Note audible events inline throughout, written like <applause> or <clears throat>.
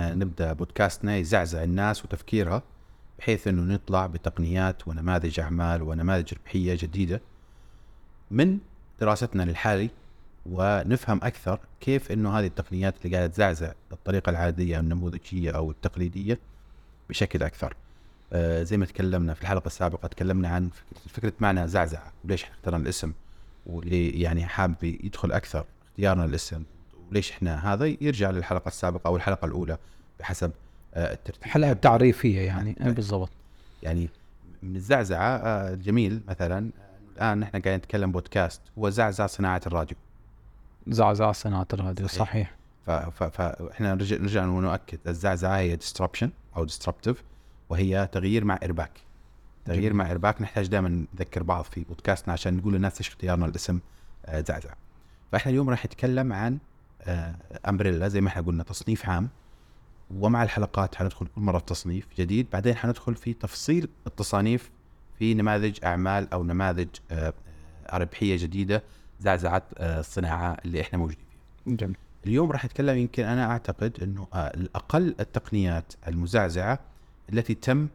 نبدأ بودكاستنا يزعزع الناس وتفكيرها بحيث إنه نطلع بتقنيات ونماذج أعمال ونماذج ربحية جديدة من دراستنا للحالي ونفهم أكثر كيف إنه هذه التقنيات اللي قاعدة تزعزع الطريقة العادية أو النموذجية أو التقليدية بشكل أكثر. آه زي ما تكلمنا في الحلقة السابقة تكلمنا عن فكره معنى زعزعه وليش اخترنا الاسم واللي يعني حاب يدخل أكثر اختيارنا الاسم وليش إحنا هذا يرجع للحلقة السابقة أو الحلقة الأولى بحسب آه الترتيب. حلقة تعريفيه يعني إيه بالضبط. يعني من الزعزعة آه الجميل مثلا الآن نحن قاعدين نتكلم بودكاست هو زعزع صناعة الراديو. زعزع صناعة الراديو صحيح, صحيح. فاحنا نرجع نرجع ونؤكد الزعزعة هي disruption أو disruptive وهي تغيير مع ارباك تغيير جميل. مع ارباك نحتاج دائما نذكر بعض في بودكاستنا عشان نقول للناس إيش اختيارنا الاسم آه، زعزع فإحنا اليوم راح نتكلم عن امبريلا زي ما إحنا قلنا تصنيف عام ومع الحلقات حندخل كل مرة في تصنيف جديد بعدين حندخل في تفصيل التصانيف في نماذج أعمال أو نماذج آه، ربحيه جديدة زعزعت آه، الصناعة اللي إحنا موجودين فيها. جميل. اليوم راح أتكلم يمكن أنا أعتقد إنه الأقل التقنيات المزعزعة التي تم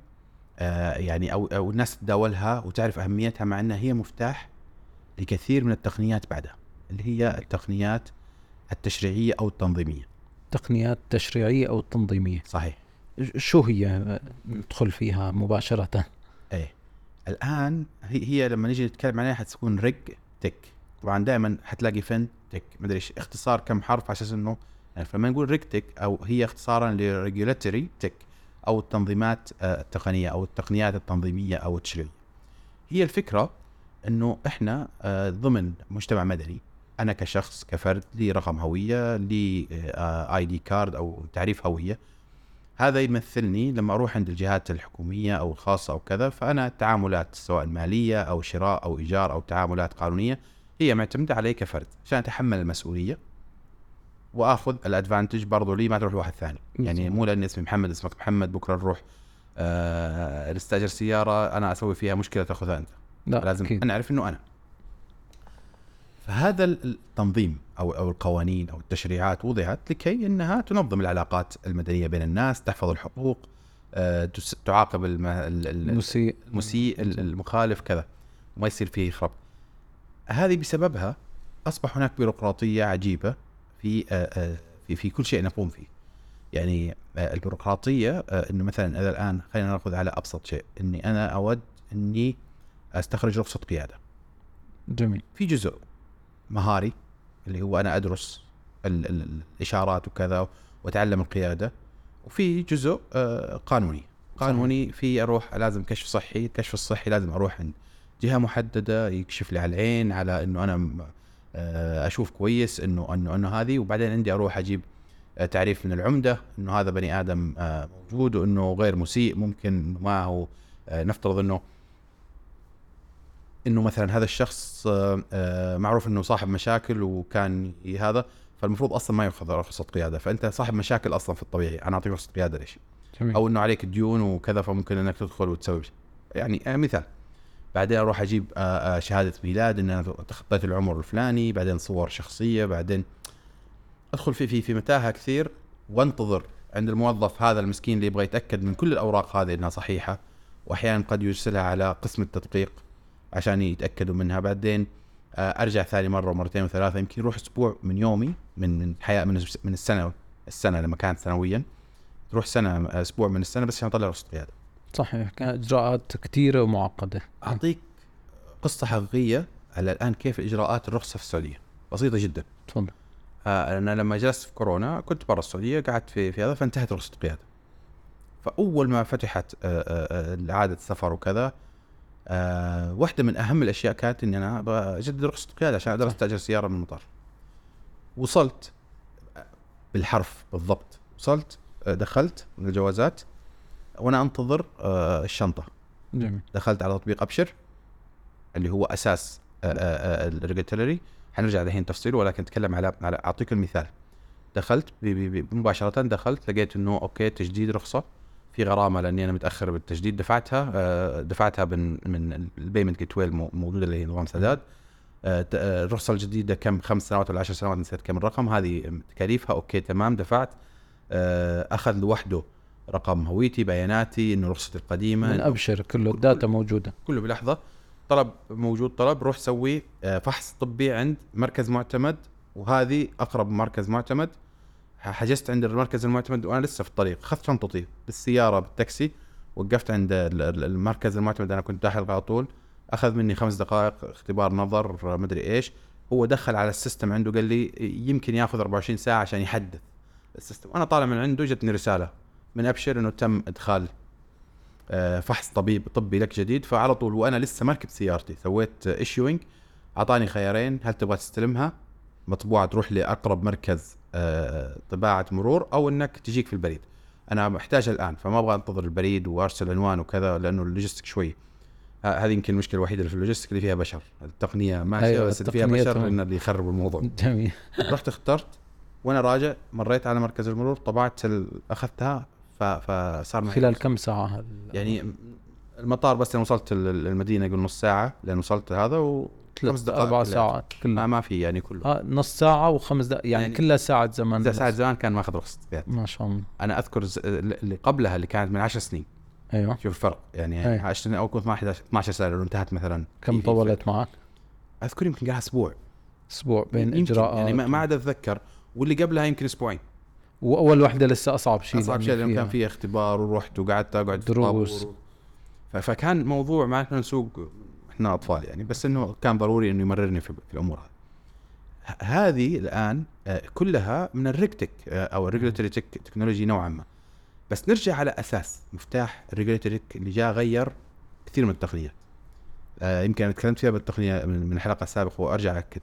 يعني أو أو الناس تتداولها وتعرف أهميتها مع إنها هي مفتاح لكثير من التقنيات بعدها اللي هي التقنيات التشريعية أو التنظيمية. تقنيات تشريعية أو تنظيمية. صحيح. شو هي ندخل فيها مباشرة؟ إيه الآن هي, هي لما نيجي نتكلم عليها حتكون RegTech طبعا دائما حتلاقي FinTech مدري إيش اختصار كم حرف على أساس إنه يعني فلما نقول RegTech أو هي اختصارا ل regulatory tech أو التنظيمات آه، التقنية أو التقنيات التنظيمية أو التشريعية هي الفكرة إنه إحنا آه، ضمن مجتمع مدني أنا كشخص كفرد لي رقم هوية لي آي دي كارد أو تعريف هوية. هذا يمثلني لما أروح عند الجهات الحكومية أو الخاصة أو كذا فأنا التعاملات سواء مالية أو شراء أو إيجار أو تعاملات قانونية هي معتمدة علي كفرد عشان أتحمل المسؤولية وأخذ الأدفانتج برضو لي ما تروح لواحد ثاني. يعني مو لأني اسمي محمد اسمك محمد بكرة نروح آه نستأجر سيارة أنا أسوي فيها مشكلة تأخذها أنت. لا لازم أكيد. أنا أعرف إنه أنا. فهذا التنظيم أو أو القوانين أو التشريعات وضعت لكي إنها تنظم العلاقات المدنية بين الناس، تحفظ الحقوق، أه تعاقب المسيء المسيء المخالف كذا وما يصير فيه خرب. هذه بسببها أصبح هناك بيروقراطية عجيبة في أه, آه، في في كل شيء نقوم فيه. يعني البيروقراطية إنه مثلا إذا الآن خلينا نأخذ على أبسط شيء إني أنا أود إني أستخرج رخصة قيادة. جميل. في جزء مهاري اللي هو أنا أدرس ال ال الإشارات وكذا وأتعلم القيادة. وفي جزء آه قانوني. قانوني في أروح لازم كشف صحي الكشف الصحي لازم أروح عند جهة محددة يكشف لي على العين على إنه أنا آه أشوف كويس إنه إنه إنه هذه. وبعدين عندي أروح أجيب آه تعريف من العمدة إنه هذا بني آدم موجود وإنه غير مسيء ممكن معه آه نفترض إنه إنه مثلا هذا الشخص آه، آه، معروف إنه صاحب مشاكل وكان هذا فالمفروض أصلا ما ياخذ رخصه قيادة فأنت صاحب مشاكل أصلا في الطبيعي أنا أعطيك رخصه قيادة ليش؟ جميل. أو إنه عليك ديون وكذا فممكن إنك تدخل وتسوي يعني آه، مثال بعدين أروح أجيب شهادة ميلاد إن أنا تخطيت العمر الفلاني بعدين صور شخصية بعدين أدخل في في في متاهة كثير وأنتظر عند الموظف هذا المسكين اللي يبغى يتأكد من كل الأوراق هذه إنها صحيحة واحيانا قد يرسلها على قسم التدقيق عشان يتأكدوا منها. بعدين آه، أرجع ثاني مرة ومرتين وثلاثة يمكن يروح أسبوع من يومي من من حياة من من السنة السنة لما كانت سنويا. تروح سنة أسبوع من السنة بس عشان أطلع رخصه قياده صحيح. كانت إجراءات كثيره ومعقدة. أعطيك قصة حقيقية على الآن كيف إجراءات الرخصة في السعودية. بسيطة جدا. تفضل. آه أنا لما جلست في كورونا كنت برا السعودية قعدت في في هذا فانتهت رخصه القياده فأول ما فتحت آه آه اعاده السفر وكذا آه واحدة من أهم الأشياء كانت إني أنا أبغى أجدد رخصه القياده عشان أقدر أستأجر سيارة من المطار. وصلت بالحرف بالضبط وصلت آه، دخلت من الجوازات وأنا أنتظر آه الشنطة. جميل. دخلت على تطبيق أبشر اللي هو أساس آه، آه، ال regulatory حنرجع الحين تفصيله ولكن نتكلم على على أعطيك المثال. دخلت مباشرة دخلت لقيت إنه okay تجديد رخصة. في غرامة لأني أنا متأخر بالتجديد دفعتها. آه، دفعتها من من ال payment gateway ال الموجوده اللي هي نظام سداد. آه، آه، الرخصة الجديدة كم خمس سنوات ولا عشر سنوات نسيت كم الرقم. هذه تكاليفها okay تمام دفعت. أخذ لوحده رقم هويتي بياناتي إنه رخصتي القديمة. من أبشر كله ال data موجودة. كله بلحظة. طلب موجود طلب روح سوي فحص طبي عند مركز معتمد وهذه أقرب مركز معتمد. حجزت عند المركز المعتمد وأنا لسه في الطريق. اخذت شنطتي بالسيارة بالتاكسي وقفت عند ال- ال- المركز المعتمد. أنا كنت داخل على طول. أخذ مني خمس دقائق اختبار نظر مدري إيش. هو دخل على ال system عنده قال لي يمكن ياخذ 24 ساعة عشان يحدث ال system. وأنا طالع من عنده جتني رسالة من أبشر إنه تم إدخال آه، فحص طبي طبي لك جديد. فعلى طول وأنا لسه مركب سيارتي. سويت issuing أعطاني خيارين هل تبغى تستلمها؟ مطبوعة تروح لأقرب مركز طباعة مرور أو إنك تجيك في البريد أنا محتاجها الآن فما أبغى أنتظر البريد وأرسل عنوان وكذا لأنه ال logistic شوي ه- هذه يمكن المشكلة الوحيدة اللي في اللوجيستيك اللي فيها بشر التقنية ماشيه أيوة، بس اللي فيها بشر. إن اللي يخرب الموضوع <laughs> جميل رحت اخترت وأنا راجع مريت على مركز المرور طبعت. أخذتها. فصار معي خلال كم ساعة يعني المطار بس لما وصلت ال- المدينة يقول نص ساعة لأن وصلت هذا و خمس دقائق أربع. ساعات ما, كلها. ما في يعني كله. آه نص ساعة وخمس دقائق يعني, يعني كلها ساعة زمن. إذا ساعة زمان كان ماخذ رخصه فيها ما شاء الله. أنا أذكر اللي قبلها اللي كانت من 10 سنين. أيوه. شوف الفرق يعني أي. 10 سنين أو كنت 12 12 سنة لو انتهت مثلا. كم طولت معك؟ أذكر يمكن قاعد أسبوع. أسبوع بين يمكن إجراءات. يعني ما ما عاد أتذكر. واللي قبلها يمكن أسبوعين. واول وحده لسه أصعب شيء أصعب لأنه شيء لأنه كان في اختبار ورحت وقعدت أقعد دروس. فكان موضوع ما كنا نسوق إحنا أطفال يعني بس إنه كان ضروري إنه يمررني في, الأمور هذه. هذه الآن آه، كلها من ال RegTech أو ال regulatory technology نوعا ما. بس نرجع على أساس مفتاح ال regulatory اللي جاء غير كثير من التقنيات. آه، يمكن أنا تكلمت فيها بالتقنية من الحلقة السابقة وأرجع اكد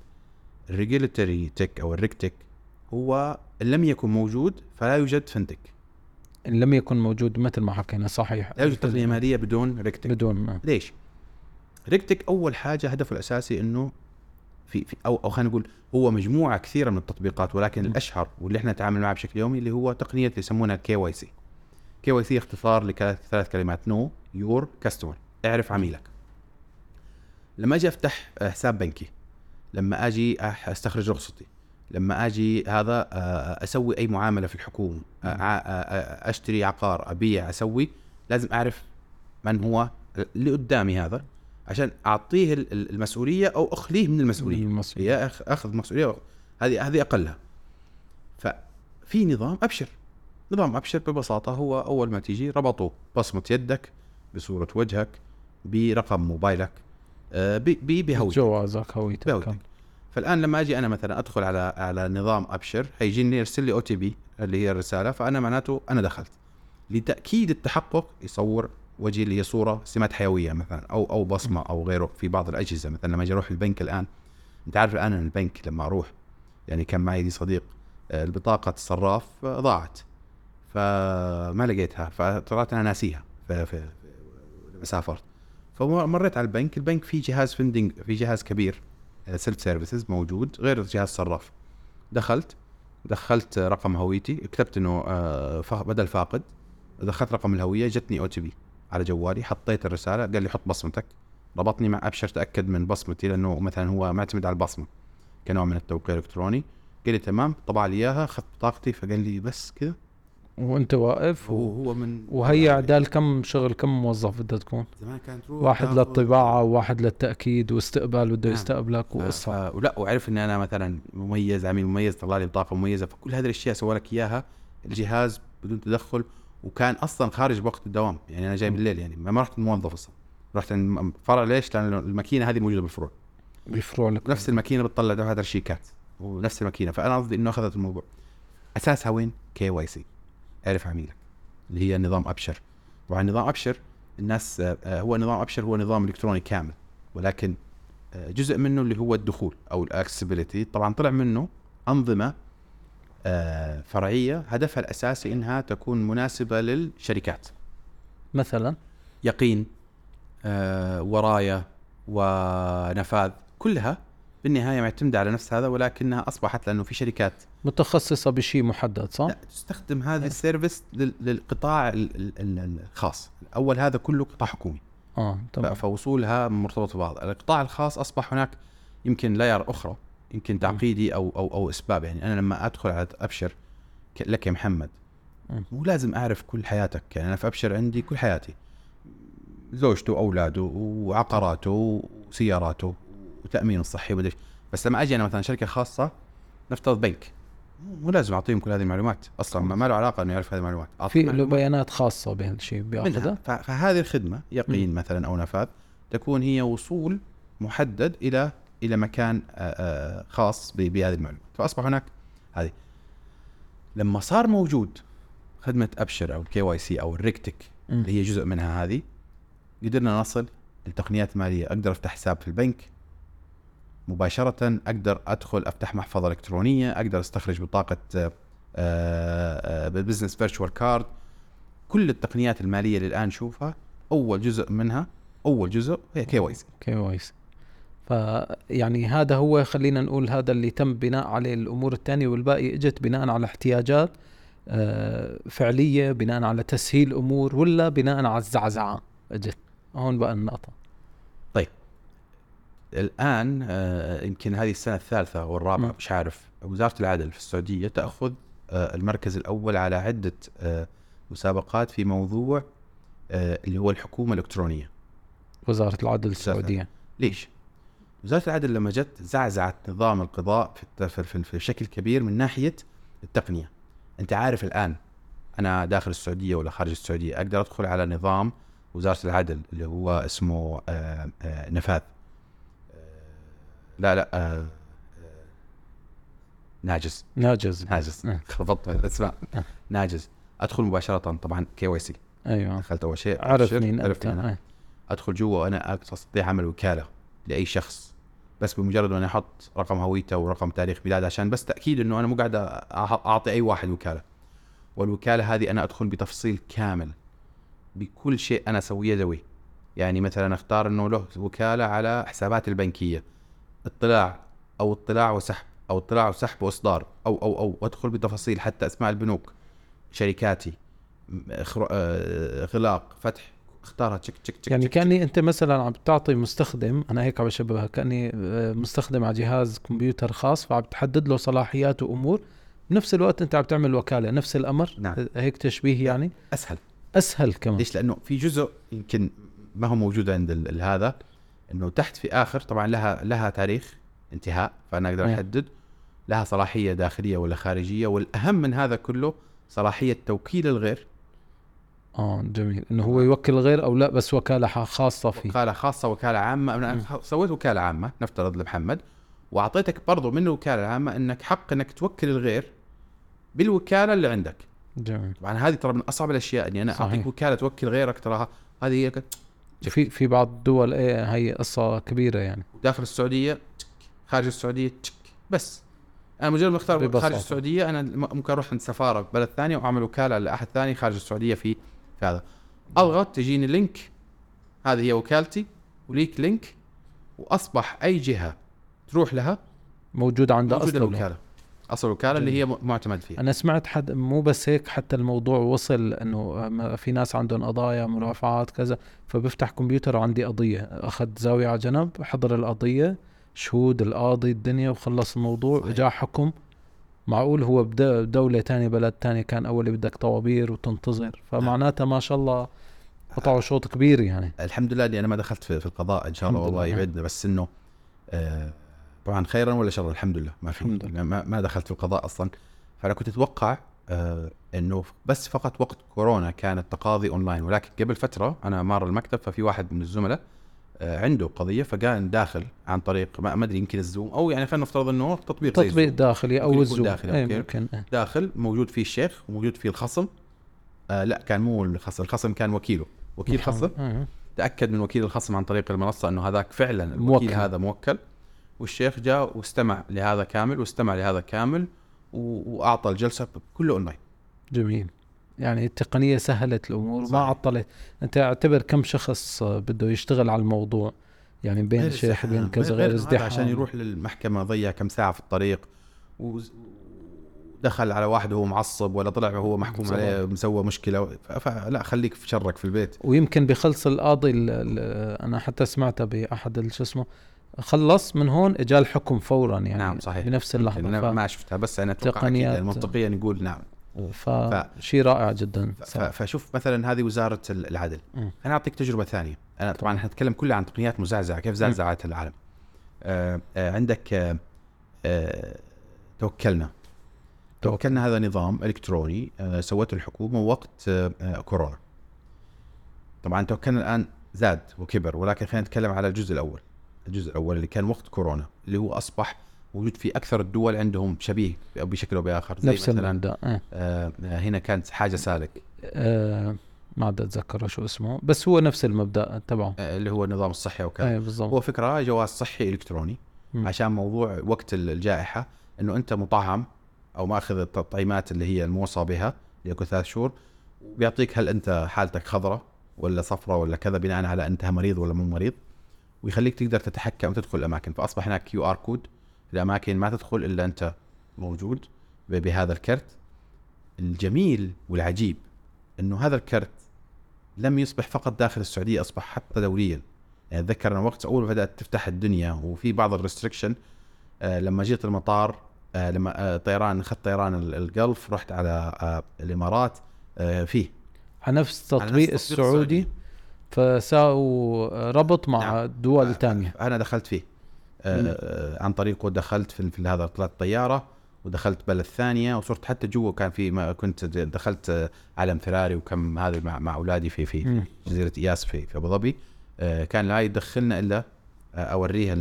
ال regulatory tech أو ال RegTech هو إن لم يكن موجود فلا يوجد FinTech إن لم يكن موجود مثل ما حكينا صحيح. لا يوجد تقنية مالية بدون RegTech بدون ما. ليش؟ RegTech أول حاجة هدفه الأساسي إنه في, في أو أو خلينا نقول هو مجموعة كثيرة من التطبيقات ولكن م. الأشهر واللي إحنا نتعامل معه بشكل يومي اللي هو تقنية اللي يسمونها KYC. KYC اختصار لثلاث كلمات know your customer اعرف عميلك. لما أجي أفتح حساب بنكي لما أجي أستخرج رخصتي لما أجي هذا أسوي أي معاملة في الحكومة أشتري عقار أبيع أسوي لازم أعرف من هو اللي قدامي هذا عشان أعطيه ال- ال- المسؤولية أو أخليه من المسؤولية. المسؤولية. هي أخ- أخذ مسؤولية. هذه هذه أقلها. ففي نظام أبشر. نظام أبشر ببساطة هو أول ما تيجي ربطوا بصمة يدك بصورة وجهك برقم موبايلك آه، بهويتك. جوازك هويتك. بهويتك. فالآن لما أجي أنا مثلا أدخل على على نظام أبشر هيجيني يرسل لي أو تي بي اللي هي الرسالة فأنا معناته أنا دخلت. لتأكيد التحقق يصور اللي هي صورة سمات حيوية مثلا أو أو بصمة أو غيره في بعض الأجهزة. مثلا لما أجي أروح البنك الآن أنت عارف الان البنك لما أروح يعني كان معي لي صديق آه، البطاقة الصراف آه، ضاعت. فما لقيتها فطلعت أنا ناسيها. لما سافرت. فمريت على البنك. البنك في جهاز vending في جهاز كبير self services موجود غير جهاز صراف. دخلت دخلت رقم هويتي كتبت إنه آه، بدل فاقد. دخلت رقم الهوية جتني OTP على جوالي حطيت الرسالة قال لي حط بصمتك. ربطني مع ابشر تاكد من بصمتي لأنه مثلا هو معتمد على البصمة كنوع من التوقيع الإلكتروني. قال لي تمام طبع لي إياها اخذت بطاقتي فقال لي بس كذا وأنت واقف هو و... هو من وهي عدال كم شغل كم موظف بدها تكون؟ زمان كانت واحد للطباعة وواحد للتأكيد واستقبال بده نعم. يستقبلك وقصة ف- ولا وعرف إني أنا مثلا مميز عميل مميز طلع لي بطاقة مميزة فكل هذه الأشياء سوى لك إياها الجهاز بدون تدخل. وكان أصلا خارج وقت الدوام يعني أنا جاي. بالليل يعني ما رحت الموظف أصلا. رحت عند فرع ليش؟ لأن الماكينة هذه موجودة بالفروع. بالفروع نفس الماكينة بتطلع دفاتر شيكات ونفس الماكينة. فأنا قصدي إنه أخذت الموضوع. أساسها وين؟ KYC. أعرف عميلك اللي هي نظام أبشر. طبعا نظام أبشر الناس آه، آه، هو نظام أبشر هو نظام إلكتروني كامل. ولكن آه، جزء منه اللي هو الدخول أو ال accessibility. طبعا طلع منه أنظمة فرعية هدفها الأساسي إنها تكون مناسبة للشركات. مثلا؟ يقين آه، ورايا ونفاذ كلها بالنهاية معتمدة على نفس هذا ولكنها أصبحت لأنه في شركات. متخصصة بشيء محدد صح؟ لا تستخدم هذه السيرفيس لل- للقطاع ال- ال- ال- الخاص. أول هذا كله قطاع حكومي. آه تمام. فوصولها مرتبط ببعض. القطاع الخاص أصبح هناك يمكن لاير أخرى. يمكن تعقيدي أو أو أو إسباب. يعني أنا لما أدخل على أبشر لك يا محمد. مو لازم أعرف كل حياتك. يعني أنا في أبشر عندي كل حياتي. زوجته واولاده وعقاراته وسياراته وتامينه الصحي ومدري. بس لما أجي أنا مثلا شركة خاصة نفترض بنك. مو- لازم أعطيهم كل هذه المعلومات. أصلا ما له علاقة إنه يعرف هذه المعلومات. في له بيانات خاصة بهالشيء بيأخذها؟ فهذه الخدمة يقين مثلا أو نفاذ تكون هي وصول محدد إلى إلى مكان آه، آه، خاص بهذه المعلومات فأصبح هناك هذه. لما صار موجود خدمة أبشر أو ال KYC أو ال RegTech. اللي هي جزء منها هذه قدرنا نصل لتقنيات ماليه أقدر أفتح حساب في البنك مباشرة أقدر أدخل أفتح محفظة إلكترونية أقدر أستخرج بطاقة business virtual card كل التقنيات المالية اللي الآن نشوفها أول جزء منها أول جزء هي كي واي سي. كي واي سي. فيعني هذا هو خلينا نقول هذا اللي تم بناء عليه الأمور الثانية والباقي إجت بناء على احتياجات آه، فعلية بناء على تسهيل أمور ولا بناء على الزعزعة إجت. هون بقى النقطة. الآن آه، يمكن هذه السنة الثالثة أو الرابعة مم. مش عارف. وزارة العدل في السعودية تأخذ آه، المركز الأول على عدة مسابقات في موضوع اللي هو الحكومة الإلكترونية. وزارة العدل. السعودية. ليش؟ وزارة العدل لما جت زعزعت نظام القضاء في في- في شكل كبير من ناحية التقنية. أنت عارف الآن أنا داخل السعودية ولا خارج السعودية أقدر أدخل على نظام وزارة العدل اللي هو اسمه آه، آه، نفاذ. آه، لا لا ناجز. ناجز. ناجز. نعم. خربطت الأسماء. نعم. ناجز. أدخل مباشرة طبعا KYC. أيوه. دخلت أول شيء. عرف أبشر، مين مين أنا. أدخل جوا وأنا أستطيع عمل وكالة. لأي شخص بس بمجرد اني أحط رقم هويته ورقم تاريخ ميلاده عشان بس تأكيد إنه أنا مو قاعد أعطي أي واحد وكالة. والوكالة هذه أنا أدخل بتفصيل كامل بكل شيء أنا أسويه ذوي يعني مثلا أختار إنه له وكالة على حسابات البنكية. اطلاع أو اطلاع وسحب أو اطلاع وسحب وإصدار أو أو أو. وأدخل بتفاصيل حتى أسماء البنوك شركاتي إخر- آه، اغلاق فتح اختارها. تشك تشك تشك يعني كأني أنت مثلا عم تعطي مستخدم أنا هيك عم بشبهها كأني آه، مستخدم على جهاز كمبيوتر خاص فعم تحدد له صلاحيات وأمور. بنفس الوقت أنت عم تعمل وكالة نفس الأمر. نعم. آه، هيك تشبيه يعني. أسهل. أسهل كمان. ليش؟ لأنه في جزء يمكن ما هو موجود عند هذا إنه تحت في آخر طبعا لها لها تاريخ انتهاء فأنا أقدر. أحدد لها صلاحية داخلية ولا خارجية والأهم من هذا كله صلاحية توكيل الغير. آه جميل إنه هو يوكل غير أو لا بس وكالة خاصة فيه وكالة خاصة وكالة عامة أنا. سويت وكالة عامة نفترض لمحمد وأعطيتك برضو من الوكاله العامه إنك حق إنك توكل الغير بالوكالة اللي عندك جميل طبعا هذه ترى من أصعب الأشياء إني أنا صحيح. اعطيك وكالة توكل غيرك تراها هذه هي في في بعض الدول إيه هي قصة كبيرة يعني داخل السعودية. خارج السعودية. بس أنا مجرد ما أختار. خارج السعودية أنا ممكن أروح عند سفارة بلد ثانية وأعمل وكالة لأحد ثاني خارج السعودية في هذا. اضغط تجيني link هذه هي وكالتي. وليك link وأصبح أي جهة تروح لها موجود عند موجودة أصل الوكالة. أصل الوكالة اللي هي معتمد فيها. أنا سمعت حد مو بس هيك حتى الموضوع وصل إنه في ناس عندهم قضايا مرافعات كذا. فبفتح كمبيوتر وعندي قضية. أخذ زاوية على جنب حضر القضية شهود القاضي الدنيا وخلص الموضوع صحيح. جاء حكم. معقول هو بد- بدولة تانية بلد تانية كان أول بدك طوابير وتنتظر. فمعناتها ما شاء الله قطعوا شوط كبير يعني. الحمد لله إني أنا ما دخلت في, في القضاء إن شاء الله والله لله. يبعدنا بس إنه آه طبعا خيرا ولا شرا؟ الحمد لله ما في. ما, ما دخلت في القضاء أصلا. فأنا كنت أتوقع آه إنه بس فقط وقت كورونا كان التقاضي أونلاين. ولكن قبل فترة أنا مار المكتب ففي واحد من الزملاء آه عنده قضية فكان داخل عن طريق ما أدري يمكن ال Zoom أو يعني خلينا نفترض إنه تطبيق زي تطبيق ال Zoom. داخلي يكون ال Zoom داخلي، okay. ممكن إيه. داخل موجود فيه الشيخ وموجود فيه الخصم آه لا كان مو الخصم الخصم كان وكيله وكيل خصم إيه. تأكد من وكيل الخصم عن طريق المنصة إنه هذاك فعلا الوكيل موكل. هذا موكل والشيخ جاء واستمع لهذا كامل واستمع لهذا كامل وأعطى الجلسة كله أونلاين جميل يعني التقنية سهلت الأمور ما صحيح. عطلت. أنت اعتبر كم شخص بده يشتغل على الموضوع؟ يعني بين الزحام، بين كذا غير ازدحام عشان يروح للمحكمة ضيع كم ساعة في الطريق ودخل على واحد وهو معصب ولا طلع وهو محكوم بالضبط. عليه مسوى مشكلة. فلا خليك في شرك في البيت. ويمكن بخلص القاضي ال- ال- أنا حتى سمعتها بأحد ال- شو اسمه خلص من هون اجى الحكم فورا يعني نعم صحيح. بنفس أنا ف... ما شفتها بس أنا أتوقع تقنيات. يعني منطقيا نقول نعم. فشيء رائع جدا فشوف مثلا هذه وزارة ال- العدل. مم. أنا أعطيك تجربة ثانية. أنا طبعا إحنا نتكلم كلها عن تقنيات مزعزعة كيف زعزعت العالم. آه آه عندك آه آه توكلنا. توكلنا هذا نظام إلكتروني آه سوته الحكومة وقت آه كورونا. طبعا توكلنا الآن زاد وكبر ولكن خلينا نتكلم على الجزء الأول. الجزء الأول اللي كان وقت كورونا اللي هو أصبح موجود في أكثر الدول عندهم شبيه بشكل أو بآخر. زي نفس مثلا المبدأ آه. آه آه، هنا كانت حاجة سالك. آه ما عاد أتذكر شو اسمه بس هو نفس المبدأ تبعه. آه، اللي هو النظام الصحي وكذا إيه بالضبط. هو فكرة جواز صحي إلكتروني مم. عشان موضوع وقت ال- الجائحة إنه أنت مطعم أو مأخذ التطعيمات اللي هي الموصى بها كل ثلاث شهور وبيعطيك هل أنت حالتك خضراء ولا صفراء ولا كذا بناء على أنت مريض ولا مو مريض ويخليك تقدر تتحكم وتدخل الأماكن. فأصبح هناك QR code الأماكن ما تدخل إلا أنت موجود بهذا الكرت الجميل والعجيب إنه هذا الكرت لم يصبح فقط داخل السعودية أصبح حتى دوليا. يعني أتذكر أنا وقت أول بدأت تفتح الدنيا وفي بعض الريستريكشن آه لما جيت المطار آه لما آه طيران اخذت طيران ال- الجلف رحت على آه الإمارات آه فيه. على نفس التطبيق تطبيق السعودي فساووا ربط مع دول آه، ثانية أنا دخلت فيه. آه. آه عن طريقه دخلت في, في هذا طلعت طياره ودخلت بلد ثانية وصرت حتى جوا كان في ما كنت دخلت آه، علم فراري وكم هذا مع, مع أولادي في في, جزيرة إياس في في أبو ظبي. آه، كان لا يدخلنا إلا آه، أوريها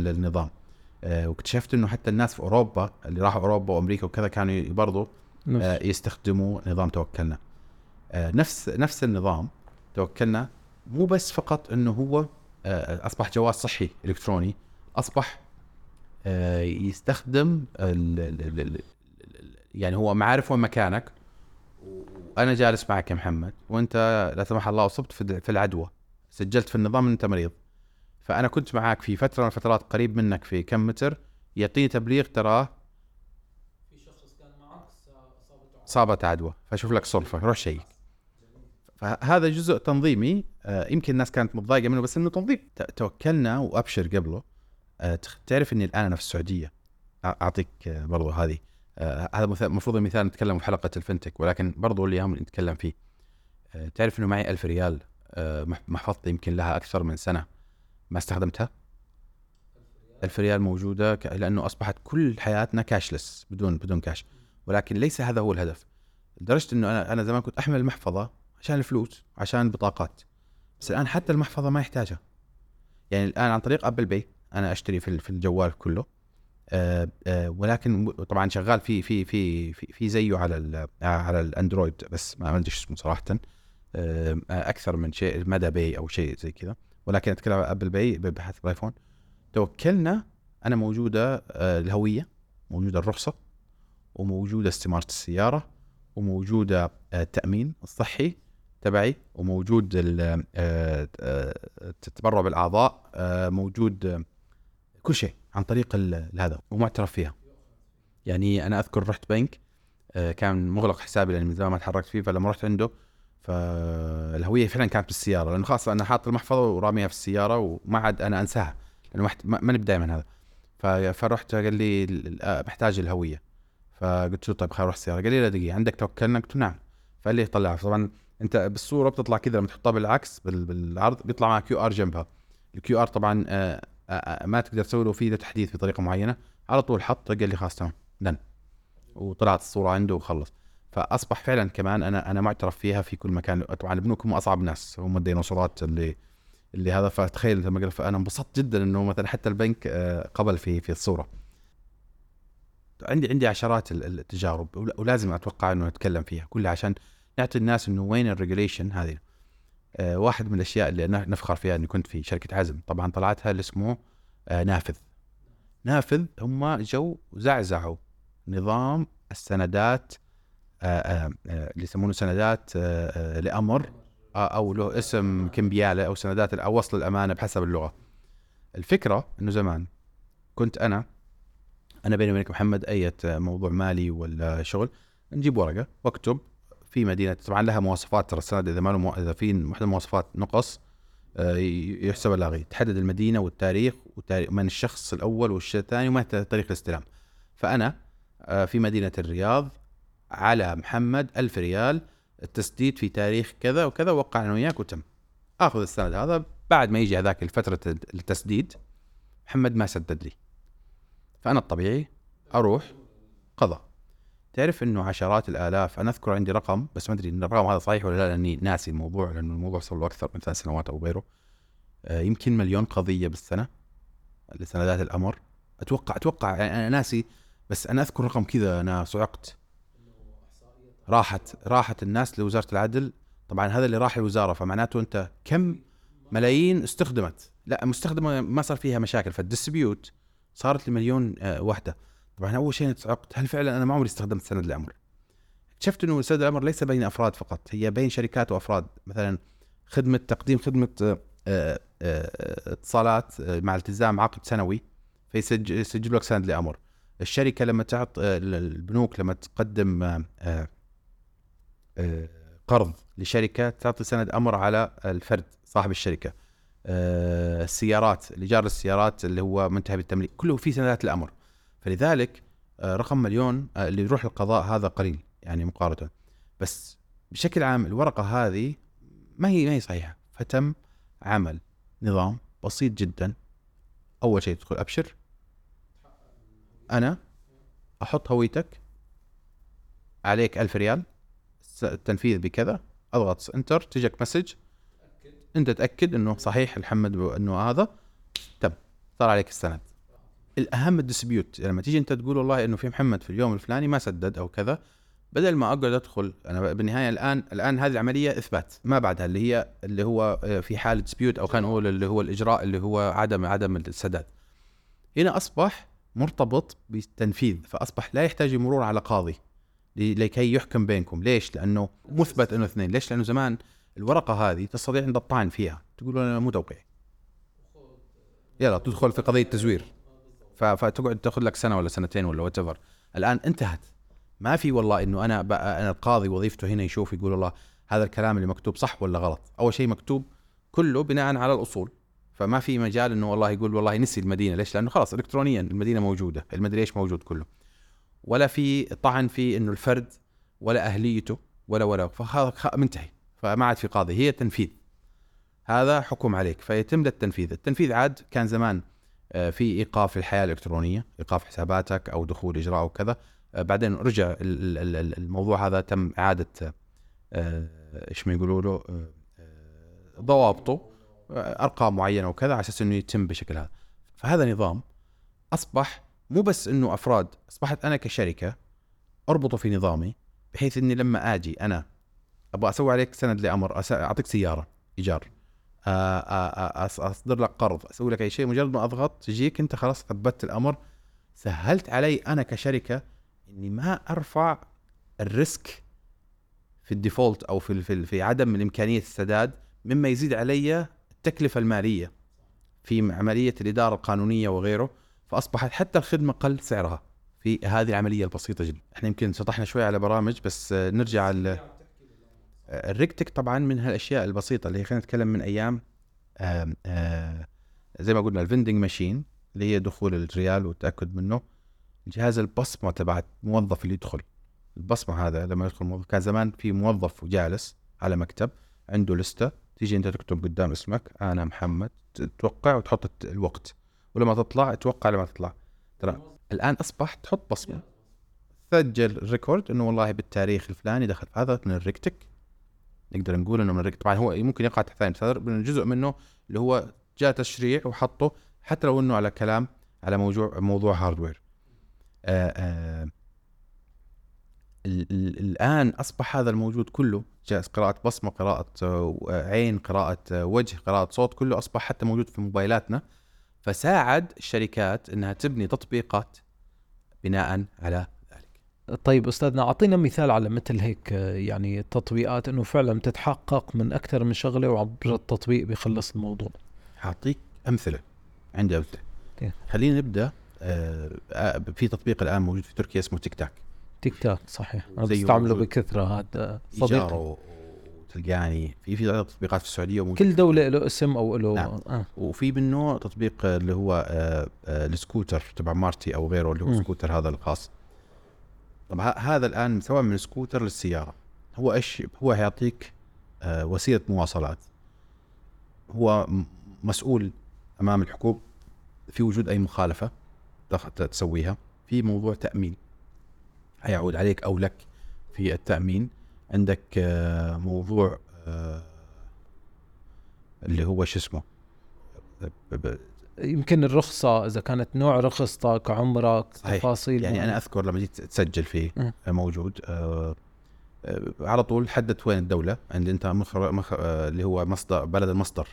آه، واكتشفت إنه حتى الناس في أوروبا اللي راحوا أوروبا وأمريكا وكذا كانوا برضو نفس. آه، يستخدموا نظام توكلنا. آه، نفس نفس النظام توكلنا مو بس فقط إنه هو آه، أصبح جواز صحي إلكتروني أصبح آه، يستخدم ال- ال- يعني هو معارف وين مكانك. وأنا جالس معك يا محمد وأنت لا سمح الله أصبت في في العدوى سجلت في النظام إن أنت مريض. فأنا كنت معك في فترة من الفترات قريب منك في كم متر يعطيني تبليغ تراه إصابة عدوى. فأشوف لك صرفه روح شيك. فهذا جزء تنظيمي آه، يمكن الناس كانت متضايقة منه بس إنه تنظيم. توكلنا وأبشر قبله. آه، تعرف إني الآن أنا في السعودية. أعطيك آه، برضو هذه. آه، هذا المفروض المثال نتكلم في حلقة الفنتك ولكن برضو اللي هم نتكلم فيه. آه، تعرف إنه معي ألف ريال آه، مح- محفظتي يمكن لها أكثر من سنة ما استخدمتها؟ ألف ريال موجودة لأنه أصبحت كل حياتنا كاشلس بدون بدون كاش ولكن ليس هذا هو الهدف. لدرجة إنه أنا أنا زمان كنت أحمل المحفظة عشان الفلوس عشان البطاقات بس الآن حتى المحفظة ما يحتاجها. يعني الآن عن طريق Apple Pay أنا أشتري في في الجوال كله. آه آه ولكن طبعا شغال في في في في, زيه على على ال Android بس ما أدري اسمه صراحة. آه أكثر من شيء مدى Pay أو شيء زي كذا. ولكن أتكلم على Apple Pay بحث ال iPhone توكلنا أنا موجودة الهوية موجودة الرخصة وموجودة استمارة السيارة وموجودة التأمين الصحي تبعي وموجود ال- التبرع بالأعضاء موجود كل شيء عن طريق هذا ومعترف فيها. يعني أنا أذكر رحت بنك آه، كان مغلق حسابي لأن من زمان ما تحركت فيه فلما رحت عنده فالهويه فعلا كانت بالسيارة لأنه خلاص أنا حاط المحفظة وراميها في السيارة وما عاد أنا أنساها لأنه ماني بدايما هذا. فرحت قال لي آه، محتاج الهوية. فقلت له طيب خليني أروح السيارة. قال لي لا دقيقة عندك توكلنا؟ قلت له نعم. فقال لي طلع. طبعا أنت بالصورة بتطلع كذا لما تحطها بالعكس بال- بالعرض بيطلع معك QR جنبها. ال QR طبعا آه، ما تقدر تسوي له فيه تحديث بطريقة معينة. على طول حط قال لي خلاص تمام done وطلعت الصورة عنده وخلص. فأصبح فعلا كمان أنا أنا معترف فيها في كل مكان. طبعا البنوك هم أصعب ناس هم الديناصورات اللي اللي هذا. فتخيل لما قال فأنا انبسطت جدا إنه مثلا حتى البنك آه، قبل في في الصورة. عندي عندي عشرات ال- التجارب ول- ولازم أتوقع إنه نتكلم فيها كلها عشان نعطي الناس إنه وين ال regulation هذه. واحد من الأشياء اللي نفخر فيها إني كنت في شركة عزم. طبعا طلعتها اللي اسمه آه، نافذ. نافذ هم جو زعزعوا نظام السندات آه، آه، آه، اللي يسمونه سندات آه، آه، لأمر آه، أو له اسم كمبياله أو سندات أو وصل الأمانة بحسب اللغة. الفكرة إنه زمان كنت أنا أنا بيني وبينك محمد اي موضوع مالي ولا شغل نجيب ورقة وأكتب في مدينة طبعا لها مواصفات ترى السند إذا ما له مو... إذا في واحدة المواصفات نقص آه، يحسب لاغي تحدد المدينة والتاريخ وتاريخ من الشخص الأول والشيء الثاني وما تاريخ الاستلام. فأنا آه، في مدينة الرياض على محمد ألف ريال التسديد في تاريخ كذا وكذا وقع أنا وياك وتم. آخذ السند هذا بعد ما يجي هذاك الفترة التسديد محمد ما سدد لي. فأنا الطبيعي أروح قضاء. تعرف إنه عشرات الآلاف أنا أذكر عندي رقم بس ما أدري إن الرقم هذا صحيح ولا لا لأني ناسي الموضوع لأنه الموضوع صار له أكثر من ثلاث سنوات أو غيره. آه، يمكن مليون قضية بالسنة لسندات الأمر. أتوقع أتوقع يعني أنا ناسي بس أنا أذكر رقم كذا أنا صعقت. راحت راحت الناس لوزارة العدل. طبعا هذا اللي راح الوزارة فمعناته أنت كم ملايين استخدمت. لا مستخدمة ما صار فيها مشاكل فالديسبيوت صارت لمليون آه، وحدة. طبعا أول شيء تعقت هل فعلا أنا ما عمري استخدمت سند الأمر؟ اكتشفت إنه سند الأمر ليس بين أفراد فقط هي بين شركات وأفراد. مثلا خدمة تقديم خدمة آه، آه، اتصالات مع التزام عقد سنوي فيسجل لك سند لامر الشركة لما تعط البنوك لما تقدم قرض لشركة تعطي سند أمر على الفرد صاحب الشركة. آه، السيارات الإيجار السيارات اللي هو منتهي بالتمليك كله في سندات الأمر. فلذلك آه، رقم مليون آه، اللي يروح القضاء هذا قليل يعني مقارنة. بس بشكل عام الورقة هذه ما هي ما هي صحيحة. فتم عمل نظام بسيط جدا. أول شيء تدخل أبشر. أنا أحط هويتك عليك ألف ريال التنفيذ بكذا. أضغط enter تجيك message أنت تأكد إنه صحيح محمد إنه هذا. تم. صار عليك السند. الأهم ال dispute لما تيجي أنت تقول والله إنه في محمد في اليوم الفلاني ما سدد أو كذا بدل ما أقعد أدخل أنا بالنهاية الآن الآن هذه العملية إثبات ما بعدها اللي هي اللي هو آه، في حاله ديسبيوت أو خلينا نقول اللي هو الإجراء اللي هو عدم عدم السداد. هنا أصبح مرتبط بالتنفيذ فأصبح لا يحتاج المرور على قاضي لكي يحكم بينكم. ليش؟ لأنه مثبت إنه اثنين. ليش؟ لأنه زمان الورقة هذه تستطيع أن تطعن فيها. تقول أنا مو توقيعي. يلا تدخل في قضية تزوير. فتقعد تاخذ لك سنة ولا سنتين ولا وات الآن انتهت. ما في والله إنه أنا أنا القاضي وظيفته هنا يشوف يقول والله هذا الكلام اللي مكتوب صح ولا غلط؟ أول شيء مكتوب كله بناء على الأصول. فما في مجال إنه والله يقول والله نسي المدينة. ليش؟ لأنه خلاص الكترونيا المدينة موجودة. المدري إيش موجود كله. ولا في طعن في إنه الفرد ولا أهليته ولا ولا. فهذا منتهي. فما عاد في قاضي. هي تنفيذ هذا حكم عليك. فيتم التنفيذ. التنفيذ عاد كان زمان في إيقاف الحياة الإلكترونية إيقاف حساباتك أو دخول إجراء أو كذا. آه، بعدين رجع الموضوع هذا تم إعادة آه، إيش ما يقولوا له ضوابطه أرقام معينة وكذا على أساس إنه يتم بشكل هذا. فهذا نظام أصبح مو بس إنه أفراد أصبحت أنا كشركة أربطه في نظامي بحيث إني لما آجي أنا أبغى أسوي عليك سند لأمر أعطيك سيارة إيجار. أصدر لك قرض أسوي لك أي شيء مجرد ما أضغط تجيك أنت خلاص ثبتت الأمر. سهلت علي أنا كشركة إني ما أرفع ال risk في ال default أو في في, في عدم امكانيه السداد مما يزيد علي التكلفة المالية في عملية الإدارة القانونية وغيره. فأصبحت حتى الخدمة قل سعرها في هذه العملية البسيطة جدا. إحنا يمكن شطحنا شوي على برامج بس نرجع الريكتك طبعا من هالأشياء البسيطة اللي خلينا نتكلم من أيام آآ آآ زي ما قلنا الفندنج ماشين اللي هي دخول الريال والتأكد منه جهاز البصمة تبع الموظف اللي يدخل. البصمة هذا لما يدخل موظف كان زمان في موظف وجالس على مكتب عنده لستة تيجي أنت تكتب قدام اسمك أنا محمد توقع وتحط الوقت. ولما تطلع توقع لما تطلع. ترى الآن اصبح تحط بصمة. سجل record إنه والله بالتاريخ الفلاني دخل. هذا من ال RegTech نقدر نقول إنه من طبعا هو ممكن يقع تحت ثاني من جزء منه اللي هو جاء تشريع وحطه حتى لو إنه على كلام على موضوع موضوع hardware آآ آه، آآ آه، الآن أصبح هذا الموجود كله جالس قراءة بصمة قراءة آه، عين قراءة وجه قراءة صوت كله أصبح حتى موجود في موبايلاتنا فساعد الشركات إنها تبني تطبيقات بناء على. طيب أستاذنا أعطينا مثال على مثل هيك يعني التطبيقات إنه فعلا تتحقق من أكثر من شغلة وعبر التطبيق بيخلص الموضوع. اعطيك أمثلة عندي أمثلة. خلينا نبدأ آه, آه، في تطبيق الآن موجود في تركيا اسمه Tik Tak. Tik Tak صحيح أنا بستعمله بكثرة هذا صديقي تلقاني في في تطبيقات في السعودية كل دولة له اسم أو له نعم. آه. وفي منه تطبيق اللي هو آه آه السكوتر تبع Martı أو غيره اللي هو م. سكوتر هذا الخاص طب هذا الآن سواء من سكوتر للسيارة هو إيش هو يعطيك آه وسيلة مواصلات. هو مسؤول أمام الحكومة في وجود أي مخالفة تسويها في موضوع تأمين. هيعود عليك أو لك في التأمين. عندك آه موضوع آه اللي هو شو اسمه؟ يمكن الرخصة إذا كانت نوع رخصتك عمرك صحيح. تفاصيل يعني أنا. أذكر لما جيت تسجل فيه مم. موجود آه آه على طول حددت وين الدولة عند أنت مخر مخ آه اللي هو مصدر بلد المصدر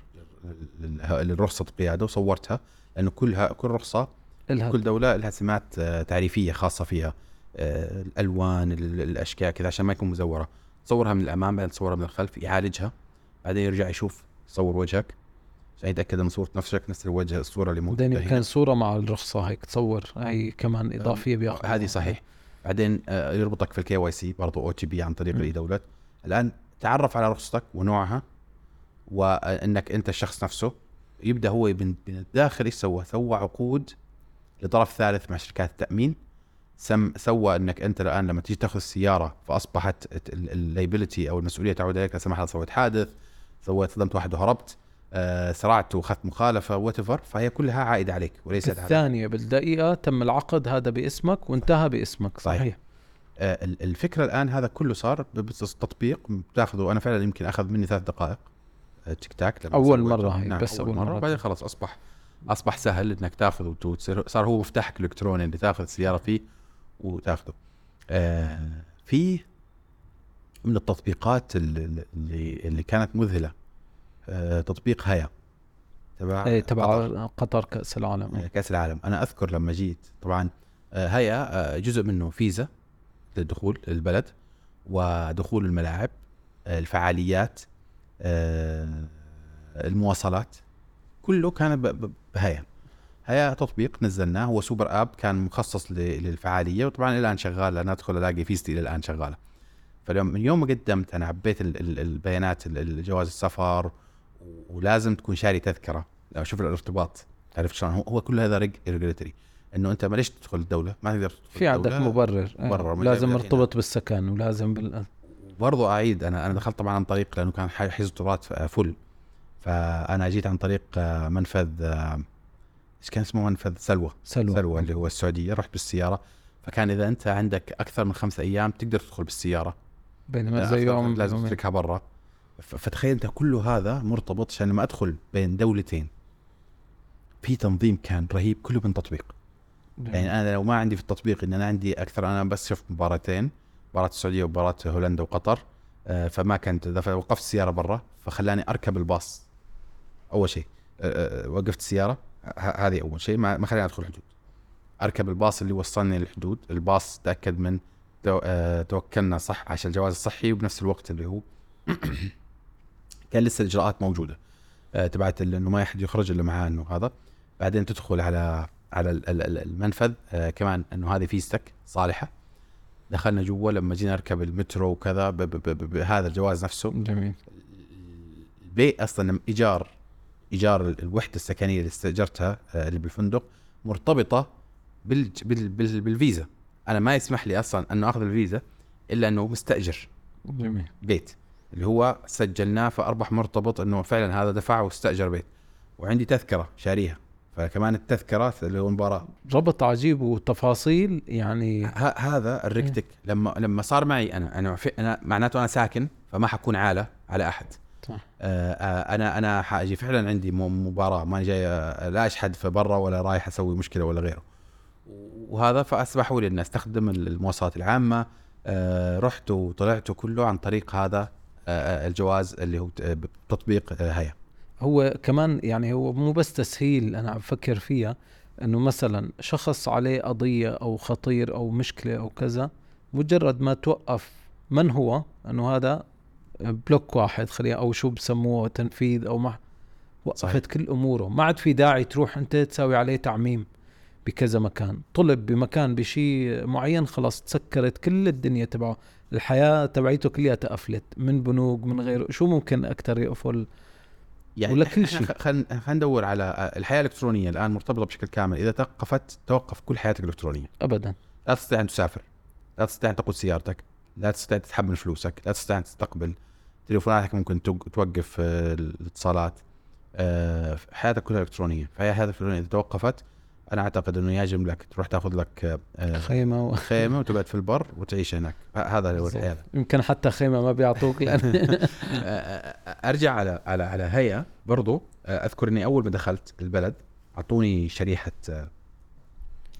للرخصة القياده وصورتها لأنه كلها كل رخصة إلها كل دولة لها سمات آه تعريفية خاصة فيها الألوان ال- الأشكال كذا عشان ما يكون مزورة تصورها من الأمام بعدين تصورها من الخلف يعالجها بعدين يرجع يشوف يصور وجهك عشان يتاكد من صورة نفسك نفس الوجه الصورة اللي موجودة بعدين. يمكن صورة مع الرخصة هيك تصور هي كمان إضافية بياخذ هذه صحيح بعدين آه، يربطك في ال KYC برضه OTP عن طريق. ال AI دولت الآن تعرف على رخصتك ونوعها وإنك أنت الشخص نفسه يبدأ هو من الداخل إيش سوى؟ سوى عقود لطرف ثالث مع شركات التأمين سم سوى إنك أنت الآن لما تيجي تاخذ السيارة فأصبحت ال liability أو المسؤولية تعود عليك لا سمح الله سويت حادث سويت صدمت واحد وهربت آه سرعت واخذت مخالفة وات فهي كلها عائدة عليك وليست الثانية بالدقيقة تم العقد هذا باسمك وانتهى باسمك صحيح. صحيح آه، ال- الفكرة الآن هذا كله صار بالتطبيق بتاخذه أنا فعلا يمكن أخذ مني ثلاث دقائق آه، Tik Tak سويته. مرة هي، نعم بس أول مرة مرة. بعدين خلاص اصبح أصبح سهل إنك تاخذ وت- وتصير صار هو مفتاحك الإلكتروني اللي تاخذ السيارة فيه وتاخذه آه في من التطبيقات اللي اللي, كانت مذهلة آه تطبيق هيا. تبع قطر. تبع قطر. كأس العالم. آه، كأس العالم. أنا أذكر لما جيت طبعا آه، هيا آه، جزء منه فيزا للدخول للبلد ودخول الملاعب آه، الفعاليات آه، المواصلات كله كان بهيا. هيا تطبيق نزلناه. هو سوبر آب كان مخصص للفعالية وطبعا الآن شغال أنا أدخل ألاقي فيزتي إلى الآن شغالة. فاليوم من يوم ما قدمت أنا عبيت ال- ال- البيانات ال- ال- جواز السفر ولازم تكون شاري تذكرة. لو شوف الارتباط عرفت شلون؟ هو, هو كل هذا regulatory إنه أنت ما ليش تدخل الدولة ما تقدر تدخل في عندك. مبرر. مبرر. إيه. لازم مرتبط بالسكن ولازم بال برضو أعيد أنا أنا دخلت طبعا عن طريق لأنه كان حي- حجز طرات full. فأنا جيت عن طريق آه، منفذ آه، إيش كان اسمه؟ منفذ سلوى. سلوى. سلوى اللي هو السعودية. رحت بالسيارة. فكان إذا أنت عندك أكثر من خمسة أيام تقدر تدخل بالسيارة. بينما زي يوم لازم. تتركها برا. فتخيل أنت كل هذا مرتبط عشان لما أدخل بين دولتين في تنظيم كان رهيب كله من تطبيق. يعني أنا لو ما عندي في التطبيق إن أنا عندي أكثر أنا بس شفت مباراتين مباراة السعودية ومباراة هولندا وقطر آه، فما كنت دفع وقفت السيارة برا فخلاني أركب الباص. أول شيء آه، آه، وقفت السيارة هذه أول شيء ما خلاني أدخل الحدود. أركب الباص اللي وصلني للحدود الباص تأكد من تو- توكلنا صح عشان الجواز الصحي وبنفس الوقت اللي هو <clears throat> كان لسه الإجراءات موجودة. آه، تبعت إنه ما حد يخرج إلا معاه إنه هذا. بعدين تدخل على على ال- ال- ال- المنفذ. آه، كمان إنه هذه فيزتك صالحة. دخلنا جوا لما جينا نركب المترو وكذا بهذا الجواز نفسه. جميل. البيت أصلا ايجار إيجار ال- الوحدة السكنية اللي استأجرتها آه، اللي بالفندق مرتبطة بال بال بال بالفيزا. أنا ما يسمح لي أصلا أنه أخذ الفيزا إلا إنه مستأجر جميل. بيت. اللي هو سجلناه فاصبح مرتبط إنه فعلا هذا دفع واستأجر بيت. وعندي تذكرة شاريها. فكمان التذكرة اللي هو المباراه ربط عجيب وتفاصيل يعني ه- هذا الريكتك لما لما صار معي أنا أنا في أنا معناته أنا ساكن فما حكون عالة على أحد. صح. آه آه أنا أنا حاجي فعلا عندي مباراة. ماني جاي آه، لا أشحد في برا ولا رايح أسوي مشكلة ولا غيره. وهذا فاسمحوا لي إني أستخدم المواصلات العامة. آه رحت وطلعت كله عن طريق هذا الجواز اللي هو آه هيا هو كمان يعني هو مو بس تسهيل أنا عم بفكر فيها إنه مثلا شخص عليه قضية أو خطير أو مشكلة أو كذا مجرد ما توقف من هو إنه هذا بلوك واحد خلينا أو شو بسموه تنفيذ أو ما وقفت صحيح. كل أموره. ما عاد في داعي تروح أنت تساوي عليه تعميم. بكذا مكان. طلب بمكان بشيء معين خلاص تسكرت كل الدنيا تبعه. الحياة تبعيته كلها قفلت من بنوك من غيره شو ممكن أكثر يقفل؟ يعني ولا كل شيء. خلينا ندور على آه، الحياة الإلكترونية الآن مرتبطة بشكل كامل. إذا توقفت توقف كل حياتك الالكترونيه ابدا. لا تستطيع أن تسافر. لا تستطيع أن تقود سيارتك. لا تستطيع تتحمل فلوسك. لا تستطيع أن تستقبل تليفوناتك. ممكن توق- توقف آه، الاتصالات. آه، حياتك كلها إلكترونية. فهي حياتك الإلكترونية إذا توقفت أنا أعتقد إنه يجب لك تروح تأخذ لك آه، خيمة و... خيمة <laughs> وتقعد في البر وتعيش هناك. هذا هو الحياة يمكن حتى خيمة ما بيعطوك <laughs> لأن أرجع على على على هيئه برضو. آه، أذكر إني أول ما دخلت البلد أعطوني شريحة آه،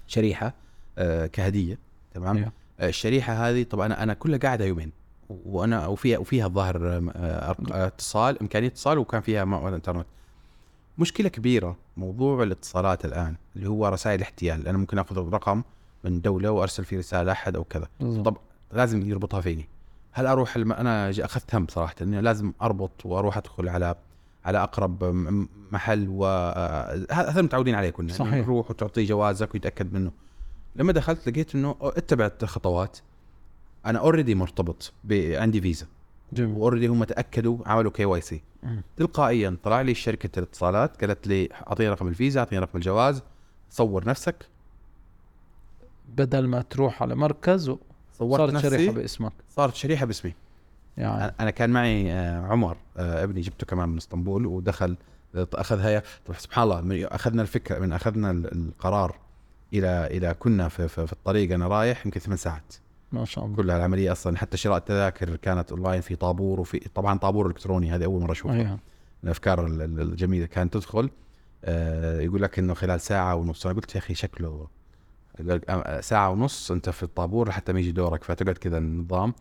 شريحة آه، كهدية تمام؟ أيوه. آه، الشريحة هذه طبعا أنا كلها قاعدة يومين. وأنا وفيها وفيها الظاهر آه، آه، آه، اتصال إمكانية اتصال وكان فيها مع الانترنت مشكلة كبيرة موضوع الاتصالات الآن اللي هو رسائل احتيال أنا ممكن آخذ رقم من دولة وأرسل فيه رسالة احد أو كذا. طب لازم يربطها فيني. هل أروح الم... أنا أخذت هم صراحة إني لازم أربط وأروح أدخل على على أقرب محل و آه، هذا متعودين عليه كنا صحيح. تروح وتعطيه جوازك ويتأكد منه. لما دخلت لقيت إنه اتبعت الخطوات أنا already مرتبط ب... عندي فيزا. جميل. و already هم تأكدوا عملوا KYC. تلقائيا طلع لي شركه الاتصالات قالت لي أعطيني رقم الفيزا أعطيني رقم الجواز صور نفسك. بدل ما تروح على مركز و- صورت صارت نفسي. شريحه باسمك. صارت شريحة باسمي. يعني. أنا كان معي آه، عمر آه، ابني جبته كمان من اسطنبول ودخل آه، أخذ هي طب سبحان الله من أخذنا الفكرة من أخذنا ال- القرار إلى إلى كنا في, في, في الطريق أنا رايح يمكن ثمان ساعات. ما شاء الله. كلها العملية أصلا حتى شراء التذاكر كانت أونلاين في طابور وفي طبعا طابور إلكتروني هذه أول مرة أشوفها. أيوه. الأفكار ال- ال- الجميلة كانت تدخل. آه، يقول لك إنه خلال ساعة ونص. أنا قلت يا أخي شكله آه، ساعة ونص أنت في الطابور لحتى ما يجي دورك فتقعد كذا النظام.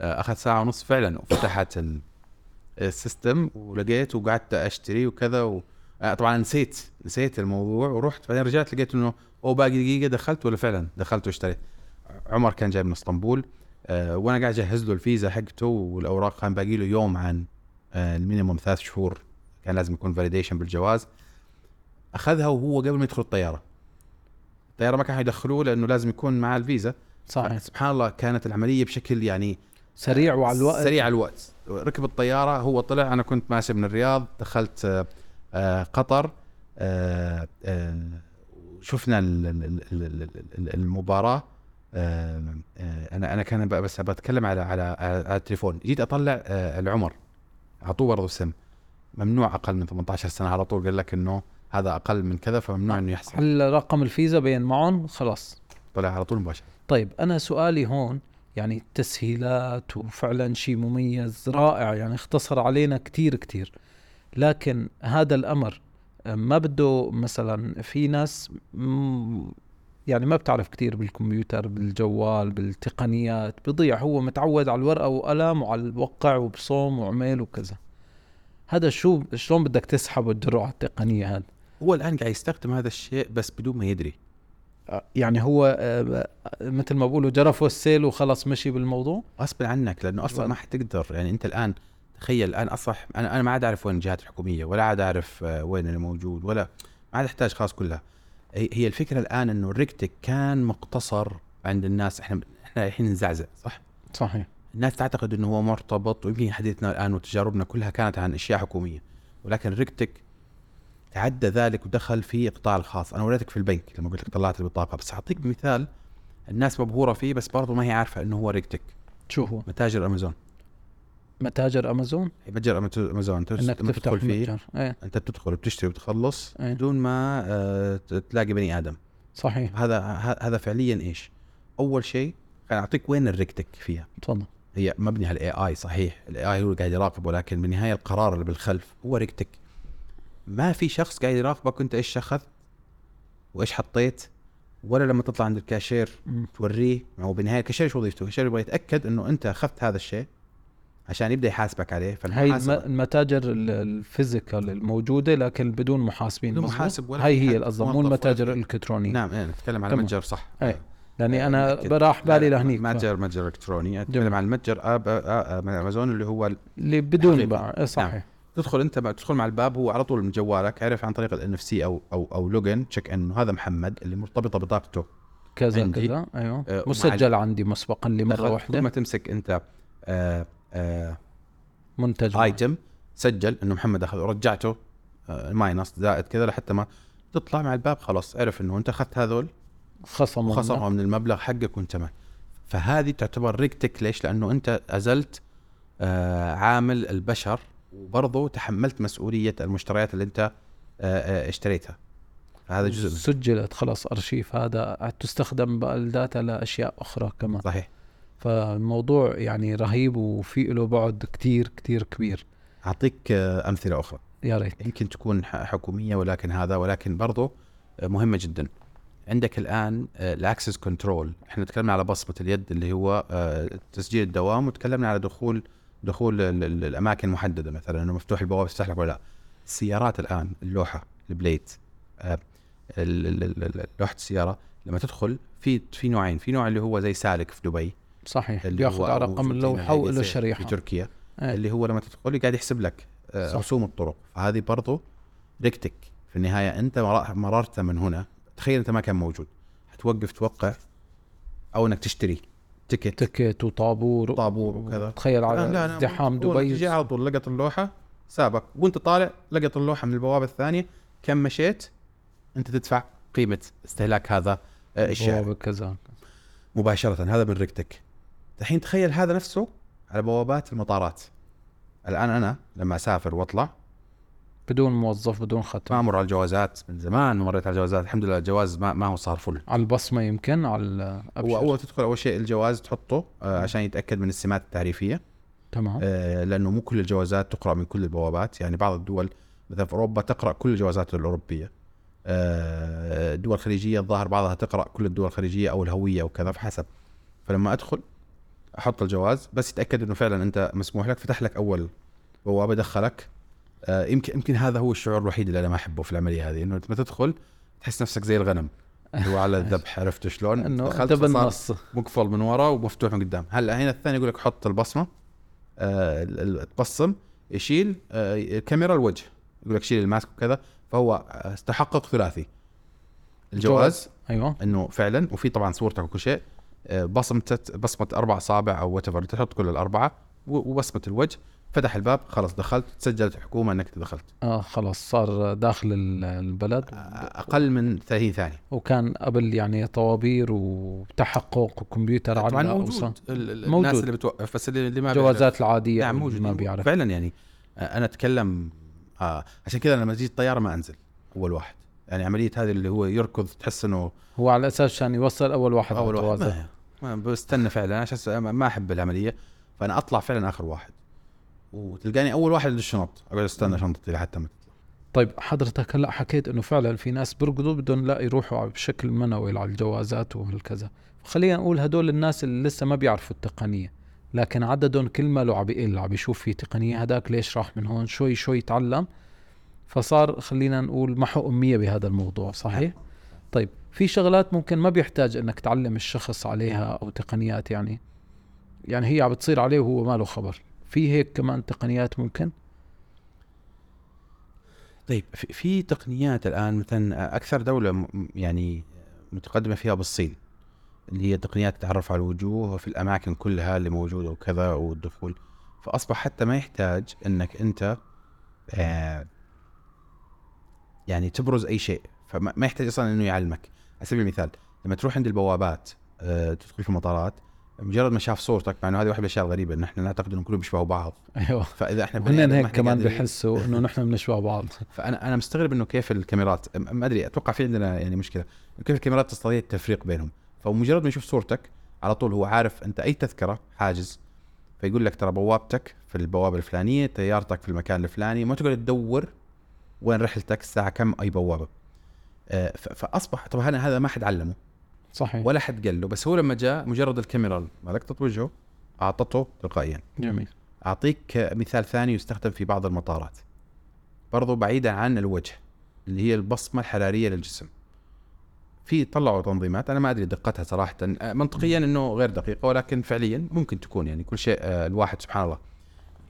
آه، أخذ ساعة ونص فعلا وفتحت ال- ال system ولقيت وقعدت أشتري وكذا و... آه، طبعا نسيت نسيت الموضوع ورحت بعدين رجعت لقيت إنه أو باقي دقيقة دخلت ولا فعلا دخلت واشتريت. عمر كان جاي من اسطنبول آه، وأنا قاعد أجهز له الفيزا حقته والأوراق كان باقي له يوم عن آه، ال minimum ثلاث شهور كان لازم يكون validation بالجواز. أخذها وهو قبل ما يدخل الطيارة. الطيارة ما كانوا يدخلوه لأنه لازم يكون مع الفيزا. صحيح. سبحان الله كانت العملية بشكل يعني سريع وعلى الوقت. سريع على الوقت. ركب الطيارة هو طلع أنا كنت ماشي من الرياض دخلت آه، آه، قطر آه، آه، شفنا ال- ال- ال- ال- ال- المباراة. آه، آه، أنا أنا كان بس بتكلم على على على التليفون. جيت أطلع آه، العمر. اعطوه برضه السم. ممنوع أقل من 18 سنة. على طول قال لك إنه هذا أقل من كذا فممنوع إنه يحصل. هل رقم الفيزا بين معهم؟ خلاص. طلع على طول مباشر. طيب أنا سؤالي هون يعني تسهيلات وفعلا شيء مميز رائع يعني اختصر علينا كتير كتير. لكن هذا الأمر ما بده مثلا في ناس يعني ما بتعرف كتير بالكمبيوتر بالجوال بالتقنيات بضيع هو متعود على الورقة وقلم وعلى الوقع وبصوم وعمل وكذا. هذا شو شلون بدك تسحبه تجره على التقنية هذا هو الآن قاعد يستخدم هذا الشيء بس بدون ما يدري. يعني هو آه، مثل ما بقولوا جرفوا السيل وخلص مشي بالموضوع؟ غصب عنك لأنه أصلا ما حتقدر. يعني أنت الآن تخيل الآن اصح أنا أنا ما عاد أعرف وين الجهات الحكومية ولا عاد أعرف آه، وين اللي موجود ولا ما عاد أحتاج خلاص كلها. هي الفكرة الآن إنه الريكتك كان مقتصر عند الناس. إحنا إحنا الحين نزعزع صح؟ صحيح. الناس تعتقد إنه هو مرتبط ويمكن حديثنا الآن وتجاربنا كلها كانت عن أشياء حكومية. ولكن الريكتك تعدى ذلك ودخل في القطاع الخاص. أنا وريتك في البنك لما قلت لك طلعت البطاقة بس أعطيك مثال الناس مبهورة فيه بس برضو ما هي عارفة إنه هو ريكتك شو هو؟ متاجر أمازون. متاجر أمازون؟ متجر أمت- أمازون تس- إنك تفتح تدخل فيه متجر إيه. أنت بتدخل وبتشتري وبتخلص إيه. بدون ما آه، تلاقي بني آدم. صحيح. هذا هذا فعليا إيش؟ أول شيء خليني أعطيك وين ال RegTech فيها. تفضل. هي مبني على ال AI صحيح. ال AI هو اللي قاعد يراقب ولكن بالنهاية القرار اللي بالخلف هو RegTech ما في شخص قاعد يراقبك انت إيش اخذت وإيش حطيت؟ ولا لما تطلع عند الكاشير. توريه. هو بالنهاية الكاشير شو وظيفته؟ الكاشير يبغى يتأكد إنه أنت أخذت هذا الشيء. عشان يبدأ يحاسبك عليه هاي المتاجر ال- ال physical الموجودة لكن بدون محاسبين بدون؟ محاسب ولا هاي هي القصد مو المتاجر الإلكترونية نعم إيه نتكلم على. متجر صح إيه لأني آه، أنا. براح بالي لهنيك متجر متجر إلكتروني. أتكلم عن المتجر آب أمازون اللي هو ال- اللي بدون. باع إيه صحيح تدخل أنت بقى- تدخل مع الباب هو على طول من جوالك عرف عن طريق ال NFC أو أو أو login check انه هذا محمد اللي مرتبطة بطاقته كذا عندي. كذا أيوه آه، مسجل عندي مسبقا لمرة واحدة ما تمسك أنت آه منتج item سجل إنه محمد أخذ ورجعته آه minus زائد كذا لحتى ما تطلع مع الباب خلاص عرف إنه أنت أخذت هذول خصم وخصمها من المبلغ حقك وأنت معك فهذه تعتبر RegTech ليش؟ لأنه أنت أزلت آه عامل البشر وبرضه تحملت مسؤولية المشتريات اللي أنت آه آه اشتريتها. هذا جزء. سجلت خلاص أرشيف هذا تستخدم ال data لأشياء أخرى كمان. صحيح. فالموضوع يعني رهيب وفي له بعد كتير كتير كبير. أعطيك آه أمثلة أخرى. يا ريت. يمكن تكون حكومية ولكن هذا ولكن برضو آه، مهمة جدا. عندك الآن ال access control. إحنا تكلمنا على بصمة اليد اللي هو آه، تسجيل الدوام وتكلمنا على دخول دخول ال- ال- الأماكن المحدده مثلا إنه مفتوح البوابه تفتح لك ولا لا. السيارات الآن اللوحة ال plate آه، ال- ال- ال- ال- لوحة السيارة لما تدخل في في نوعين. في نوع اللي هو زي سالك في دبي. صحيح. اللي بياخذ على رقم اللوحة وله شريحه في تركيا. إيه. اللي هو لما تدخل قاعد يحسب لك آه، صح. رسوم الطرق. فهذه برضو RegTech. في النهاية أنت مر- مررت من هنا. تخيل أنت ما كان موجود. حتوقف توقع أو إنك تشتري ticket. ticket وطابور طابور وكذا. تخيل على ازدحام دبي. تجي على طول لقط اللوحة سابك. وأنت طالع لقط اللوحة من البوابة الثانية. كم مشيت؟ أنت تدفع قيمة استهلاك هذا آه، الشارع بوابة كذا. مباشرة هذا من ريكتك. الحين تخيل هذا نفسه على بوابات المطارات. الآن أنا لما أسافر وأطلع بدون موظف بدون ما ختم أمر على الجوازات. من زمان مريت على الجوازات. الحمد لله الجواز ما, ما هو صار فل. على البصمة يمكن على هو. اول تدخل أول شيء الجواز تحطه آه عشان يتأكد من السمات التعريفية. تمام. آه لأنه مو كل الجوازات تقرأ من كل البوابات. يعني بعض الدول مثلا في أوروبا تقرأ كل الجوازات الأوروبية. آه الدول الخليجيه الظاهر بعضها تقرأ كل الدول الخليجية أو الهوية وكذا فحسب. فلما أدخل أحط الجواز بس يتأكد إنه فعلا أنت مسموح لك. فتح لك أول بوابة دخلك. آه يمكن يمكن هذا هو الشعور الوحيد اللي أنا ما أحبه في العملية هذه إنه لما تدخل تحس نفسك زي الغنم. هو على الذبح <laughs> عرفت شلون؟ إنه دخلت بالنص. مقفل من ورا ومفتوح من قدام. هلا هنا الثاني يقول لك حط البصمة. آه تبصم يشيل آه الكاميرا الوجه. يقول لك شيل ال mask وكذا. فهو آه، تحقق ثلاثي. الجواز أيوه. إنه فعلا وفي طبعا صورتك وكل شيء. آه، بصمه بصمة أربع أصابع أو whatever تحط كل الأربعة وبصمة الوجه. فتح الباب خلاص دخلت. سجلت الحكومة إنك دخلت. آه خلاص صار داخل ال- البلد. أقل من 30 ثانية. وكان قبل يعني طوابير وتحقق وكمبيوتر طبعا على موجود. ال- ال- موجود. الناس اللي بتوقف بس اللي ما الجوازات العادية نعم موجود. ما بيعرف. فعلا يعني آه، أنا أتكلم آه عشان كذا لما تجي الطيارة ما أنزل أول واحد. يعني عملية هذه اللي هو يركض تحس إنه هو على أساس عشان يوصل أول واحد أول واحد. ما, بستنى فعلا عشان س- ما أحب العملية فأنا أطلع فعلا آخر واحد. وتلقاني أول واحد للشنط أقعد أستنى شنطتي لحتى ما تطلع. طيب حضرتك هلأ حكيت إنه فعلا في ناس بيرقدوا بدهم لا يروحوا بشكل منوي على الجوازات وهالكذا. خلينا نقول هدول الناس اللي لسه ما بيعرفوا التقنية لكن عددهم كل ما له عم بيقل عم بيشوف في تقنية هداك ليش راح من هون شوي شوي يتعلم فصار خلينا نقول محو أمية بهذا الموضوع صحيح؟ طيب في شغلات ممكن ما بيحتاج إنك تعلم الشخص عليها أو تقنيات يعني. يعني هي عم بتصير عليه وهو ما له خبر. في هيك كمان تقنيات ممكن؟ طيب في, تقنيات الآن مثلا أكثر دولة يعني متقدمة فيها بالصين اللي هي تقنيات التعرف على الوجوه في الأماكن كلها اللي موجودة وكذا والدخول. فأصبح حتى ما يحتاج إنك أنت آه يعني تبرز أي شيء. فما ما يحتاج أصلا إنه يعلمك. على سبيل المثال لما تروح عند البوابات آه تدخل في المطارات مجرد ما شاف صورتك مع إنه هذه واحدة من الأشياء الغريبة ان إحنا نعتقد إنهم كلهم بيشبهوا بعض. أيوه. فإذا إحنا ما هيك كمان بحسوا إنه نحن بنشبه بعض. <laughs> فانا أنا مستغرب إنه كيف الكاميرات ما أدري أتوقع في عندنا يعني مشكلة. كيف الكاميرات تستطيع التفريق بينهم؟ فمجرد ما يشوف صورتك على طول هو عارف أنت أي تذكرة حاجز فيقول لك ترى بوابتك في البوابة الفلانية طيارتك في المكان الفلاني ما تقعد تدور وين رحلتك الساعة كم أي بوابة. فاصبح طبعا هذا ما حد علمه. صحيح. ولا حد قال له. بس هو لما جاء مجرد الكاميرا ما لقطت وجهه أعطته تلقائيا. جميل. أعطيك مثال ثاني يستخدم في بعض المطارات. برضو بعيدا عن الوجه اللي هي البصمة الحرارية للجسم. في طلعوا تنظيمات أنا ما أدري دقتها صراحة. آه، منطقيا إنه غير دقيقة ولكن فعليا ممكن تكون يعني كل شيء آه، الواحد سبحان الله.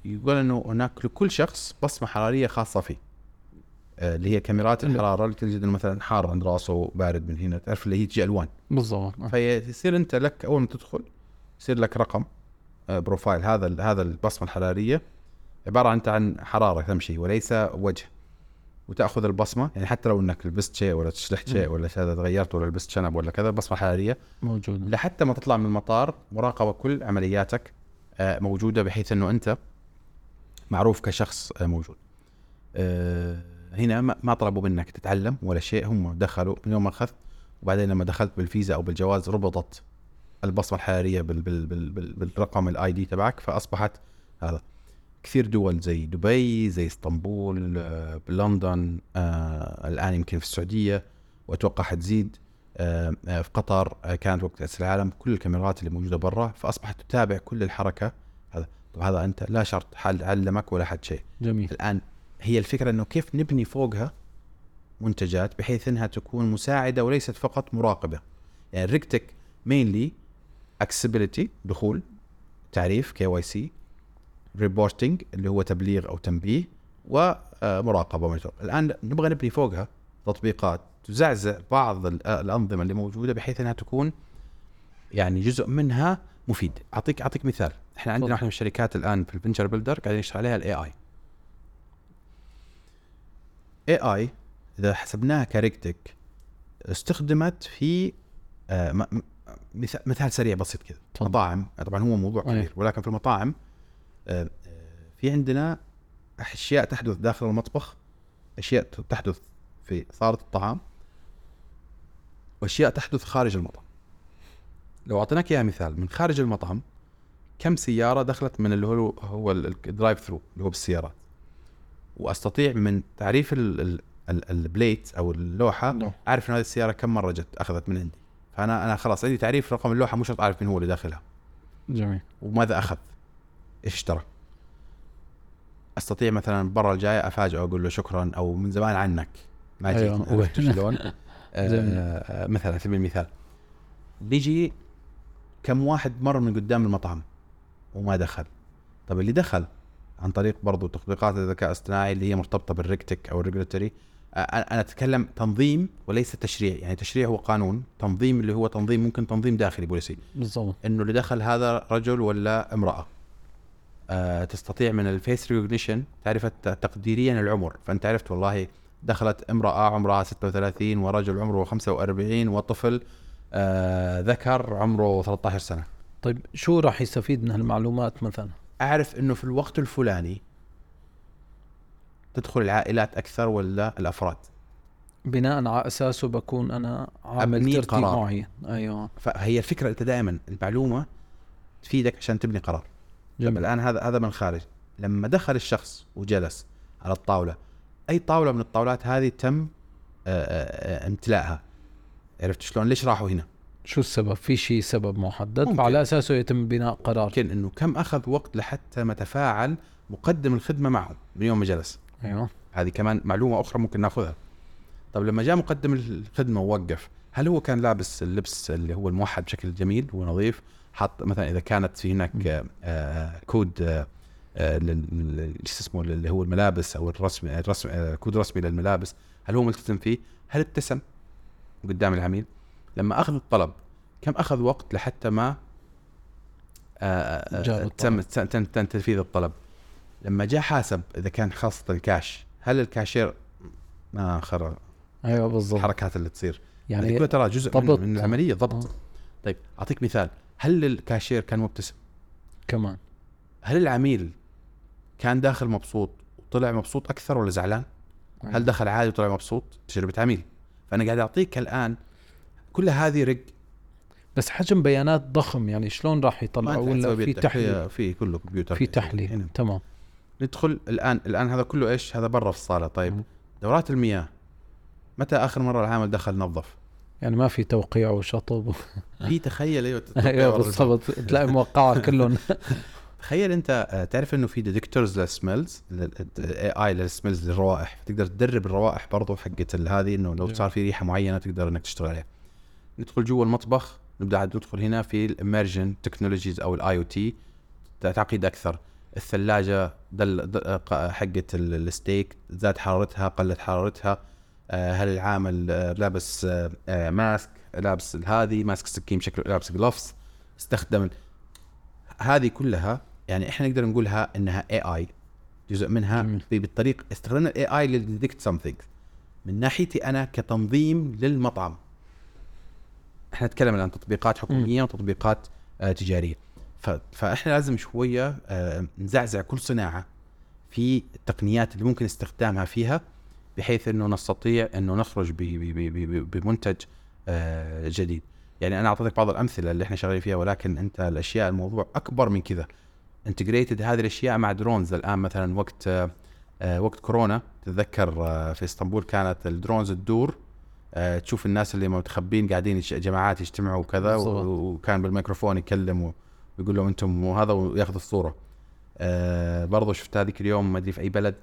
يقول إنه هناك لكل شخص بصمة حرارية خاصة فيه. آه، اللي هي كاميرات الحرارة اللي تجد إنه مثلا حار عند راسه بارد من هنا تعرف اللي هي تجي ألوان. بالضبط. آه. فيصير أنت لك أول ما تدخل يصير لك رقم آه، بروفايل. هذا هذا البصمة الحرارية عبارة أنت عن حرارة تمشي وليس وجه. وتأخذ البصمة يعني حتى لو إنك لبست شيء ولا شلحت شيء ولا هذا تغيرت ولا لبست شنب ولا كذا البصمه الحراريه موجود لحتى ما تطلع من المطار مراقبة كل عملياتك آه، موجودة بحيث إنه أنت معروف كشخص آه، موجود. آه، هنا ما ما طلبوا منك تتعلم ولا شيء هم دخلوا من يوم ما اخذت وبعدين لما دخلت بالفيزا أو بالجواز ربطت البصمة الحرارية بال بال بال بال بالرقم ال ID تبعك فأصبحت هذا. كثير دول زي دبي زي إسطنبول آه، بلندن آه الآن يمكن في السعودية وأتوقع حتزيد آه آه، في قطر آه كانت وقت كأس العالم كل الكاميرات اللي موجودة برا فأصبحت تتابع كل الحركة. هذا طب هذا أنت لا شرط حد علمك ولا حد شيء. جميل. الآن هي الفكرة إنه كيف نبني فوقها منتجات بحيث إنها تكون مساعدة وليست فقط مراقبة. يعني ال RegTech mainly accessibility دخول تعريف KYC reporting اللي هو تبليغ أو تنبيه ومراقبه monitor الآن نبغى نبني فوقها تطبيقات تزعزع بعض ال- الأنظمة اللي موجودة بحيث إنها تكون يعني جزء منها مفيد. أعطيك أعطيك مثال. إحنا عندنا. واحدة من الشركات الآن في ال venture builder قاعدين نشتغل عليها ال AI AI إذا حسبناها ك RegTech استخدمت في آه مثال, سريع بسيط كذا. مطاعم طبعا هو موضوع أي. كبير ولكن في المطاعم آه آه، في عندنا أشياء تحدث داخل المطبخ أشياء تحدث في صالة الطعام وأشياء تحدث خارج المطعم لو أعطيناك إياها مثال من خارج المطعم كم سيارة دخلت من اللي هو هو ال- ال drive-through اللي هو بالسيارات وأستطيع من تعريف ال ال ال البليت أو اللوحة نعم. أعرف ان هذه السيارة كم مرة جت أخذت من عندي. فأنا أنا خلاص عندي تعريف رقم اللوحة مو شرط أعرف مين هو اللي داخلها. جميل. وماذا أخذ؟ إيش اشترى؟ أستطيع مثلا المره الجاية أفاجئه أقول له شكرا أو من زمان عنك. ما جيت أيوة. <laughs> شلون؟ <laughs> آه،. آه، مثلا على سبيل المثال. بيجي كم واحد مر من قدام المطعم وما دخل. طب اللي دخل عن طريق برضو تطبيقات الذكاء الاصطناعي اللي هي مرتبطة بال RegTech أو ال regulatory أنا أتكلم تنظيم وليس تشريع. يعني تشريع هو قانون تنظيم اللي هو تنظيم ممكن تنظيم داخلي policy. بالضبط. إنه اللي دخل هذا رجل ولا امرأة. آه تستطيع من ال face recognition تعرف تقديريا العمر. فأنت عرفت والله دخلت امرأة عمرها 36 ورجل عمره 45 وطفل آه ذكر عمره 13 سنة. طيب شو راح يستفيد من هالمعلومات مثلا؟ أعرف إنه في الوقت الفلاني تدخل العائلات أكثر ولا الأفراد؟ بناء على أساسه بكون أنا عامل ترتيب قرار. معين. أيوه. فهي الفكرة أنت دائما المعلومة تفيدك عشان تبني قرار. جميل. الآن هذا هذا من الخارج لما دخل الشخص وجلس على الطاولة أي طاولة من الطاولات هذه تم آه، آه، آه، امتلاءها؟ عرفت شلون؟ ليش راحوا هنا؟ شو السبب؟ في شيء سبب محدد ممكن. فعلى أساسه يتم بناء قرار. يمكن إنه كم أخذ وقت لحتى ما تفاعل مقدم الخدمة معهم من يوم ما جلس أيوه. هذه كمان معلومة أخرى ممكن نأخذها. طب لما جاء مقدم الخدمة ووقف هل هو كان لابس اللبس اللي هو الموحد بشكل جميل ونظيف؟ حط مثلا إذا كانت في هناك آه، آه، كود آه، آه، شو اسمه اللي هو الملابس أو الرسم الدرس كود الرسمي للملابس هل هو ملتزم فيه؟ هل ابتسم قدام العميل؟ لما أخذ الطلب كم أخذ وقت لحتى ما آه، آه، الطلب. تم تم تم تنفيذ الطلب لما جاء حاسب إذا كان خاصة الكاش هل الكاشير ما خر أيوه بالضبط الحركات اللي تصير يعني ترى جزء من, ضبط. من العملية ضبط آه. طيب أعطيك مثال هل الكاشير كان مبتسم؟ كمان هل العميل كان داخل مبسوط وطلع مبسوط أكثر ولا زعلان؟ هل دخل عادي وطلع مبسوط؟ تجربة عميل فأنا قاعد أعطيك الآن كل هذه رق بس حجم بيانات ضخم يعني شلون راح يطلعوا ولا في. تحليل في, كله كمبيوتر في. تحليل تمام ندخل الآن الآن هذا كله إيش؟ هذا برا في الصالة طيب. دورات المياه متى آخر مرة العامل دخل نظف؟ يعني ما في توقيع وشطب. <laughs> في تخيل أيوه <laughs> أيوه بالضبط تلاقي موقعه كلهم <laughs> تخيل أنت آه، تعرف إنه في ديتكتورز للسميلز الاي اي للسميلز للروائح تقدر تدرب الروائح برضو حقت هذه إنه لو جميل. صار في ريحة معينة تقدر إنك تشتغل عليها ندخل جوا المطبخ نبدأ عاد ندخل هنا في الاميرجن تكنولوجيز أو الاي أو تي تعقيد أكثر. الثلاجة دل حقت ال- الستيك زاد حرارتها قلت حرارتها. آه، هل العامل آه، لابس آه، آه، ماسك لابس هذه ماسك سكين شكله لابس جلوفز استخدم هذه كلها يعني إحنا نقدر نقولها إنها AI جزء منها جميل. في بالطريق استخدمنا ال AI لل detect something من ناحيتي أنا كتنظيم للمطعم. إحنا نتكلم عن تطبيقات حكومية وتطبيقات آه تجارية. فإحنا لازم شوية آه نزعزع كل صناعة في التقنيات اللي ممكن استخدامها فيها بحيث إنه نستطيع إنه نخرج. بمنتج آه جديد يعني أنا أعطيتك بعض الأمثلة اللي إحنا شغالين فيها ولكن أنت الأشياء الموضوع أكبر من كذا integrated هذه الأشياء مع drones الآن مثلا وقت وقت كورونا تتذكر في إسطنبول كانت ال drones تدور آه تشوف الناس اللي متخبين قاعدين جماعات يجتمعوا وكذا وكان بالميكروفون يكلم ويقول لهم أنتم وهذا وياخذ الصورة. آه برضو شفت هذيك اليوم ما أدري في أي بلد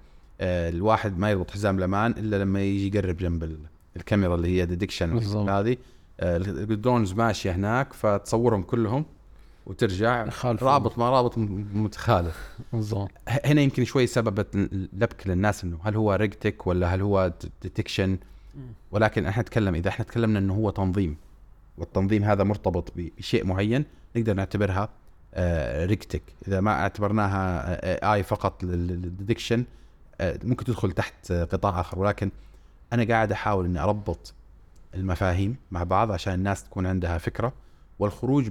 آه الواحد ما يربط حزام الأمان إلا لما يجي يقرب جنب ال- الكاميرا اللي هي detection. هذه. آه ال drones ماشية هناك فتصورهم كلهم وترجع. يخالفوا. رابط ما رابط متخالف. بالضبط. هنا يمكن شوي سببت لبك للناس إنه هل هو RegTech ولا هل هو detection ولكن إحنا نتكلم إذا إحنا تكلمنا إنه هو تنظيم والتنظيم هذا مرتبط ب- بشيء معين نقدر نعتبرها آه RegTech إذا ما اعتبرناها آي فقط للديتكشن آه ممكن تدخل تحت آه، قطاع آخر. ولكن أنا قاعد أحاول إني أربط المفاهيم مع بعض عشان الناس تكون عندها فكرة والخروج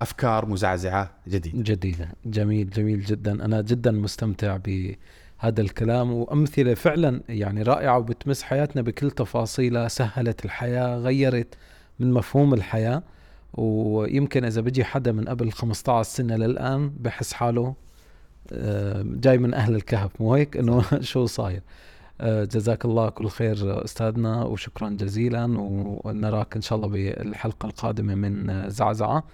بأفكار مزعزعة جديدة. جديدة. جميل جميل جدا. أنا جدا مستمتع بهذا الكلام وأمثلة فعلا يعني رائعة وبتمس حياتنا بكل تفاصيلها سهلت الحياة غيرت من مفهوم الحياة. ويمكن إذا بيجي حدا من قبل 15 سنة للآن بحس حاله آه، جاي من أهل الكهف مو هيك؟ إنه <laughs> شو صاير؟ آه، جزاك الله كل خير أستاذنا وشكرا جزيلا ونراك إن شاء الله بالحلقة القادمة من زعزعة.